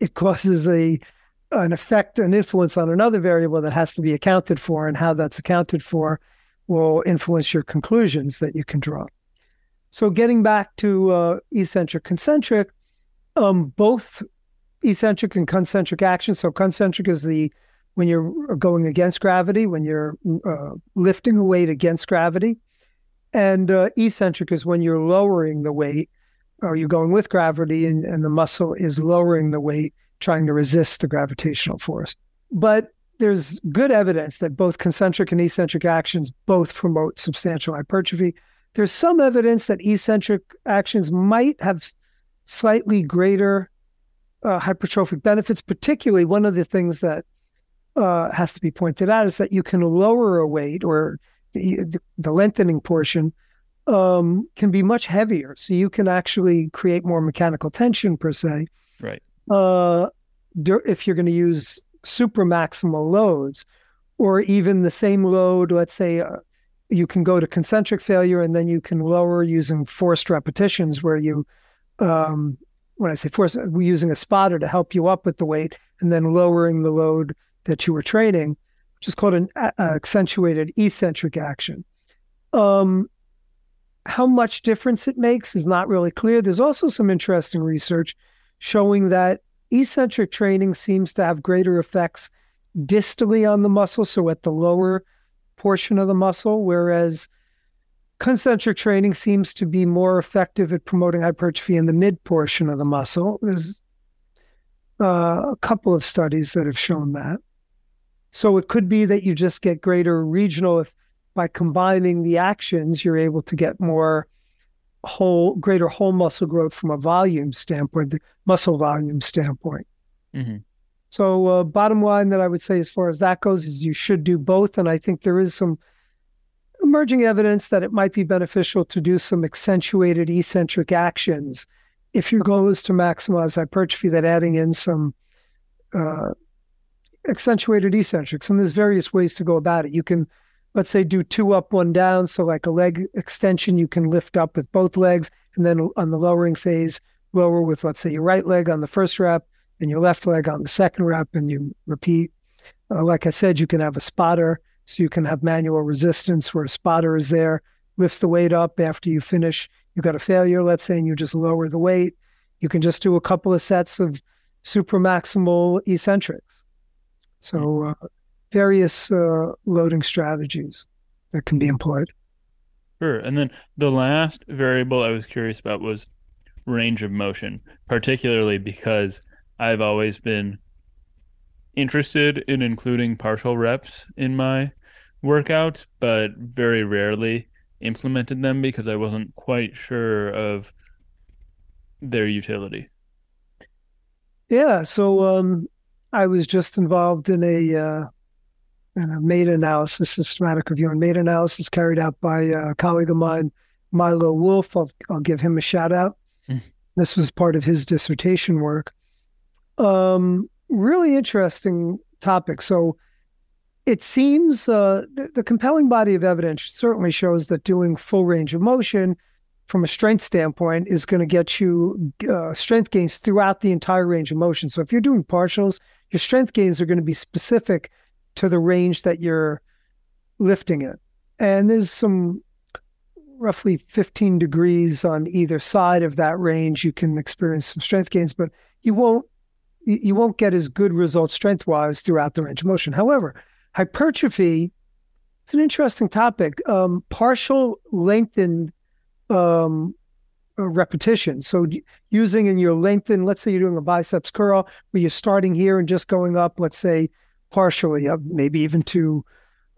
it causes a an effect, an influence on another variable that has to be accounted for, and how that's accounted for will influence your conclusions that you can draw. So getting back to uh, eccentric concentric, um, both eccentric and concentric actions. So concentric is the when you're going against gravity, when you're uh, lifting a weight against gravity, and uh, eccentric is when you're lowering the weight or you're going with gravity and, and the muscle is lowering the weight, trying to resist the gravitational force. But there's good evidence that both concentric and eccentric actions both promote substantial hypertrophy. There's some evidence that eccentric actions might have slightly greater uh, hypertrophic benefits. Particularly, one of the things that uh, has to be pointed out is that you can lower a weight or the, the lengthening portion um, can be much heavier. So you can actually create more mechanical tension per se. Right. Uh, if you're going to use super maximal loads, or even the same load, let's say uh, you can go to concentric failure and then you can lower using forced repetitions where you, um, when I say forced, we're using a spotter to help you up with the weight and then lowering the load that you were training, which is called an uh, accentuated eccentric action. Um, how much difference it makes is not really clear. There's also some interesting research showing that eccentric training seems to have greater effects distally on the muscle, so at the lower portion of the muscle, whereas concentric training seems to be more effective at promoting hypertrophy in the mid portion of the muscle. There's uh, a couple of studies that have shown that. So it could be that you just get greater regional if by combining the actions, you're able to get more whole, greater whole muscle growth from a volume standpoint, the muscle volume standpoint. hmm So, uh, bottom line that I would say, as far as that goes, is you should do both. And I think there is some emerging evidence that it might be beneficial to do some accentuated eccentric actions if your goal is to maximize hypertrophy, that adding in some uh, accentuated eccentrics, and there's various ways to go about it. You can, let's say, do two up, one down. So, like a leg extension, you can lift up with both legs, and then on the lowering phase, lower with, let's say, your right leg on the first rep and your left leg on the second rep, and you repeat. Uh, like I said, you can have a spotter, so you can have manual resistance where a spotter is there, lifts the weight up after you finish you got a failure, let's say, and you just lower the weight, you can just do a couple of sets of supramaximal eccentrics. So, uh, various uh, loading strategies that can be employed. Sure. And then the last variable I was curious about was range of motion, particularly because I've always been interested in including partial reps in my workouts, but very rarely implemented them because I wasn't quite sure of their utility. Yeah, so um, I was just involved in a, uh, a meta-analysis, systematic review and meta-analysis carried out by a colleague of mine, Milo Wolf. I'll, I'll give him a shout out. Mm. This was part of his dissertation work. Um, really interesting topic. So it seems uh, the, the, compelling body of evidence certainly shows that doing full range of motion from a strength standpoint is going to get you uh, strength gains throughout the entire range of motion. So if you're doing partials, your strength gains are going to be specific to the range that you're lifting it. And there's some roughly 15 degrees on either side of that range. You can experience some strength gains, but you won't you won't get as good results strength wise throughout the range of motion. However, hypertrophy it's an interesting topic um, partial lengthened um, uh, repetition so using in your lengthen let's say you're doing a biceps curl where you're starting here and just going up let's say partially up maybe even to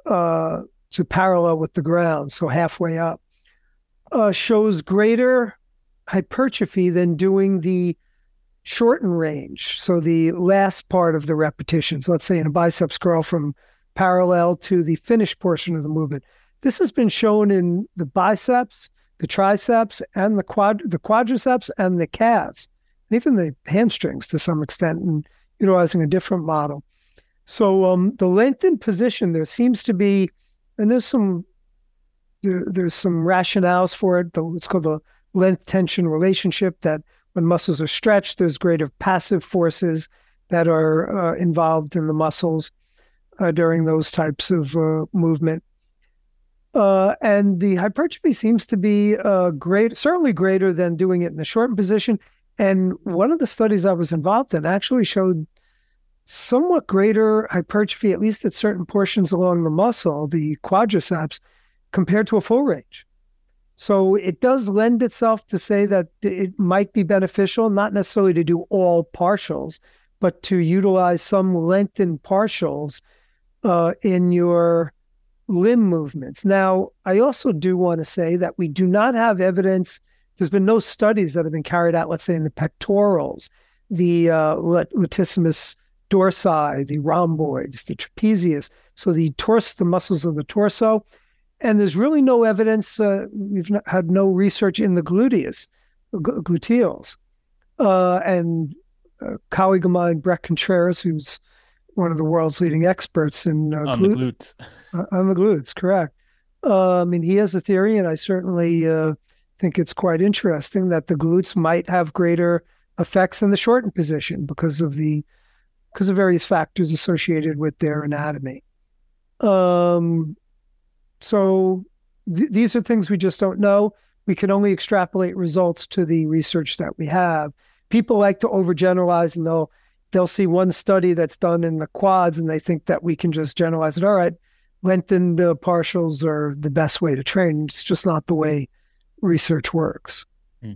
uh, to parallel with the ground so halfway up uh, shows greater hypertrophy than doing the shortened range so the last part of the repetitions let's say in a biceps curl from parallel to the finished portion of the movement. This has been shown in the biceps, the triceps, and the quad the quadriceps and the calves, and even the hamstrings to some extent, and utilizing a different model. So um, the lengthened position there seems to be, and there's some there, there's some rationales for it. The, it's called the length tension relationship. That when muscles are stretched, there's greater passive forces that are uh, involved in the muscles uh, during those types of uh, movement. Uh, and the hypertrophy seems to be uh, great, certainly greater than doing it in the shortened position. And one of the studies I was involved in actually showed somewhat greater hypertrophy, at least at certain portions along the muscle, the quadriceps, compared to a full range. So it does lend itself to say that it might be beneficial, not necessarily to do all partials, but to utilize some lengthened partials uh, in your limb movements. Now, I also do want to say that we do not have evidence. There's been no studies that have been carried out, let's say, in the pectorals, the uh, latissimus dorsi, the rhomboids, the trapezius, so the torso, the muscles of the torso. And there's really no evidence. Uh, we've not, had no research in the gluteus, gluteals. Uh, and a colleague of mine, Bret Contreras, who's one of the world's leading experts in uh, on glute, the glutes. (laughs) Uh, on the glutes, correct. Uh, I mean, he has a theory, and I certainly uh, think it's quite interesting that the glutes might have greater effects in the shortened position because of the because of various factors associated with their anatomy. Um, so th- these are things we just don't know. We can only extrapolate results to the research that we have. People like to overgeneralize and they'll they'll see one study that's done in the quads and they think that we can just generalize it. All right, lengthened uh, partials are the best way to train. It's just not the way research works. Hmm.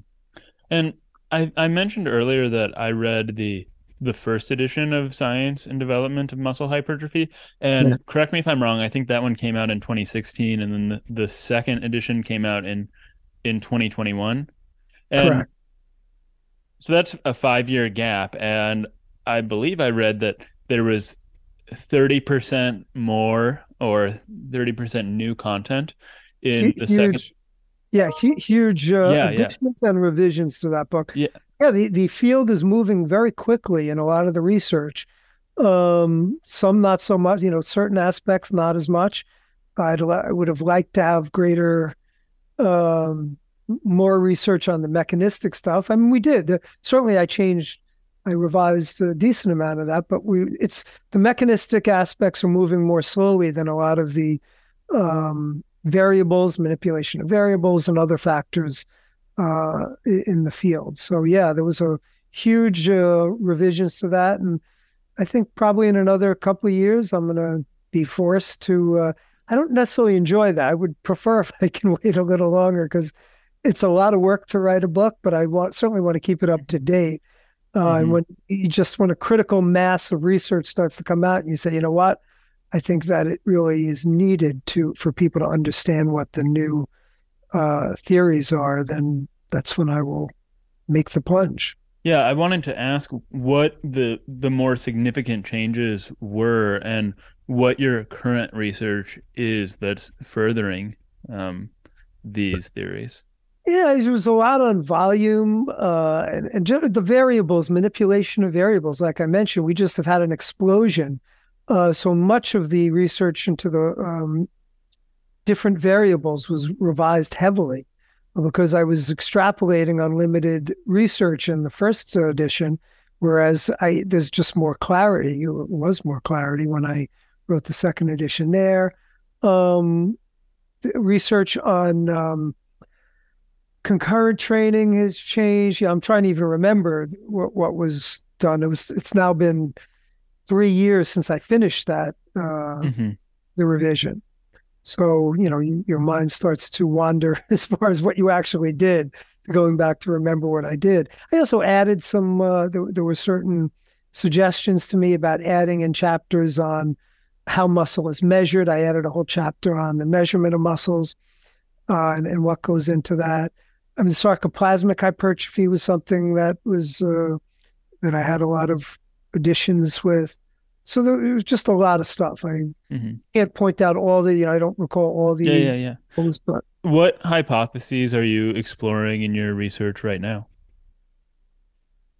And I, I mentioned earlier that I read the the first edition of Science and Development of Muscle Hypertrophy. And yeah. correct me if I'm wrong, I think that one came out in 2016 and then the, the second edition came out in in 2021. And correct. So that's a 5-year gap and I believe I read that there was 30% more or 30% new content in the second. Yeah, huge uh, yeah, additions yeah. and revisions to that book. Yeah. Yeah, the, the field is moving very quickly in a lot of the research. Um, some not so much, you know, certain aspects not as much. I'd, I would have liked to have greater, um, more research on the mechanistic stuff. I mean, we did. certainly, I changed, I revised a decent amount of that, but we it's the mechanistic aspects are moving more slowly than a lot of the um, variables, manipulation of variables, and other factors uh, in the field. So yeah, there was a huge uh, revisions to that, and I think probably in another couple of years, I'm going to be forced to. Uh, I don't necessarily enjoy that. I would prefer (laughs) if I can wait a little longer because it's a lot of work to write a book, but I want certainly want to keep it up to date. Uh, mm-hmm. And when you just when a critical mass of research starts to come out, and you say, you know what, I think that it really is needed to for people to understand what the new uh, theories are, then that's when I will make the plunge. Yeah, I wanted to ask what the the more significant changes were, and what your current research is that's furthering um, these theories. Yeah, there was a lot on volume uh, and, and the variables, manipulation of variables. Like I mentioned, we just have had an explosion. Uh, so much of the research into the um, different variables was revised heavily because I was extrapolating on limited research in the first edition, whereas I there's just more clarity. It was more clarity when I wrote the second edition there. Um, research on um, concurrent training has changed. Yeah, I'm trying to even remember what, what was done. It was it's now been three years since I finished that uh, mm-hmm. the revision. So you know you, your mind starts to wander (laughs) as far as what you actually did. Going back to remember what I did. I also added some. Uh, there, there were certain suggestions to me about adding in chapters on how muscle is measured. I added a whole chapter on the measurement of muscles uh, and, and what goes into that. I mean, sarcoplasmic hypertrophy was something that was uh, that I had a lot of additions with. So there was just a lot of stuff. I mm-hmm. can't point out all the. You know, I don't recall all the. Yeah, yeah, yeah. but what hypotheses are you exploring in your research right now?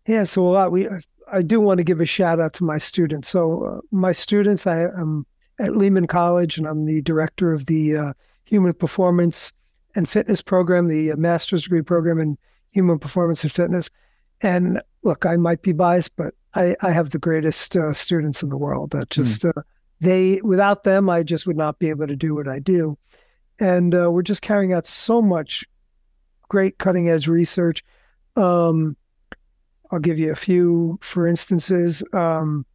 Yeah, so a lot. We I do want to give a shout out to my students. So uh, my students, I am at Lehman College, and I'm the director of the uh, Human Performance and fitness program, the uh, master's degree program in human performance and fitness. And look, I might be biased, but I, I have the greatest uh, students in the world. That hmm. just mm. uh, they without them, I just would not be able to do what I do. And uh, we're just carrying out so much great cutting edge research. Um, I'll give you a few for instances. Um,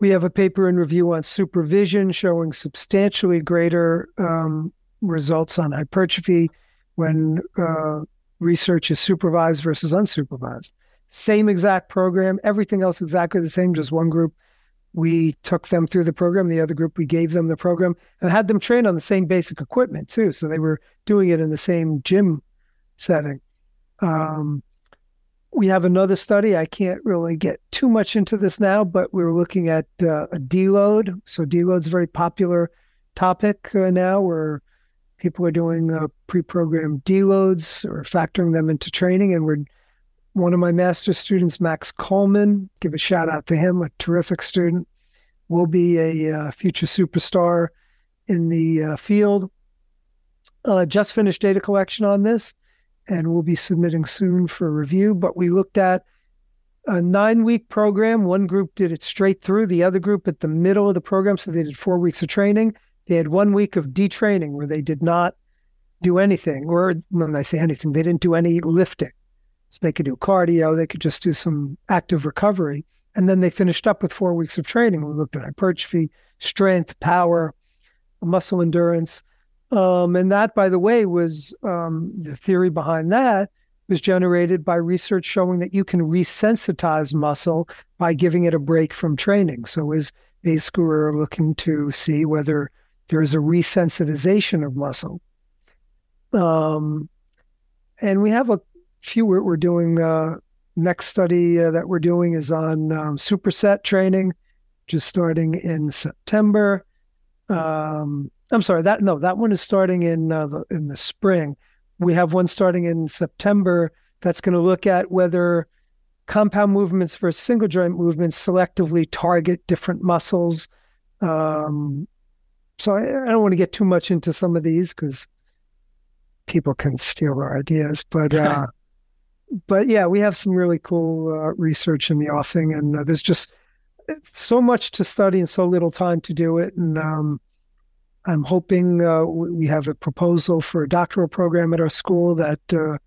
we have a paper in review on supervision showing substantially greater um, results on hypertrophy when uh, research is supervised versus unsupervised. Same exact program, everything else exactly the same, just one group. We took them through the program, the other group, we gave them the program and had them train on the same basic equipment too. So they were doing it in the same gym setting. Um, we have another study. I can't really get too much into this now, but we are looking at uh, a deload. So deload is a very popular topic uh, now where people are doing uh, pre-programmed deloads or factoring them into training. And we're one of my master students, Max Coleman, give a shout out to him, a terrific student, will be a uh, future superstar in the uh, field. Uh, just finished data collection on this and we'll be submitting soon for review. But we looked at a nine week program. One group did it straight through, the other group at the middle of the program. So they did four weeks of training. They had one week of detraining where they did not do anything, or when I say anything, they didn't do any lifting. So they could do cardio, they could just do some active recovery. And then they finished up with four weeks of training. We looked at hypertrophy, strength, power, muscle endurance. Um, and that, by the way, was um, the theory behind that was generated by research showing that you can resensitize muscle by giving it a break from training. So, as basically, we're looking to see whether there is a resensitization of muscle. Um, and we have a few we're, we're doing. Uh, next study uh, that we're doing is on um, superset training, just starting in September. Um, I'm sorry, that no, that one is starting in uh, the, in the spring. We have one starting in September that's going to look at whether compound movements versus single joint movements selectively target different muscles. Um, so I, I, don't want to get too much into some of these because people can steal our ideas, but (laughs) uh, but yeah, we have some really cool uh, research in the offing, and uh, there's just so much to study and so little time to do it. And um, I'm hoping uh, we have a proposal for a doctoral program at our school that uh,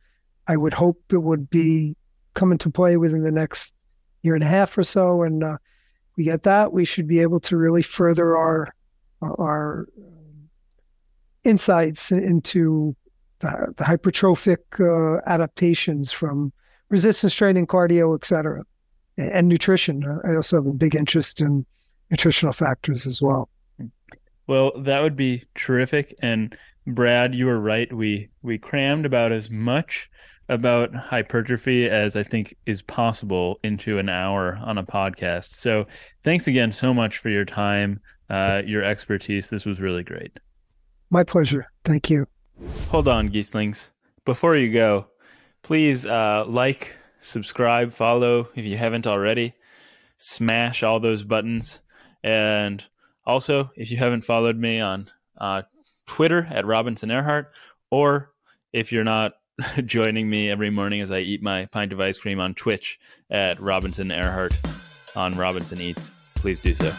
I would hope it would be come into play within the next year and a half or so. And uh, we get that, we should be able to really further our our um, insights into the, the hypertrophic uh, adaptations from resistance training, cardio, et cetera, and, and nutrition. I also have a big interest in nutritional factors as well. Well, that would be terrific. And Brad, you were right. We we crammed about as much about hypertrophy as I think is possible into an hour on a podcast. So thanks again so much for your time, uh, your expertise. This was really great. My pleasure. Thank you. Hold on, Geeslings. Before you go, please uh, like, subscribe, follow if you haven't already. Smash all those buttons. And also, if you haven't followed me on uh, Twitter at Robinson Erhardt, or if you're not (laughs) joining me every morning as I eat my pint of ice cream on Twitch at Robinson Erhardt on Robinson Eats, please do so.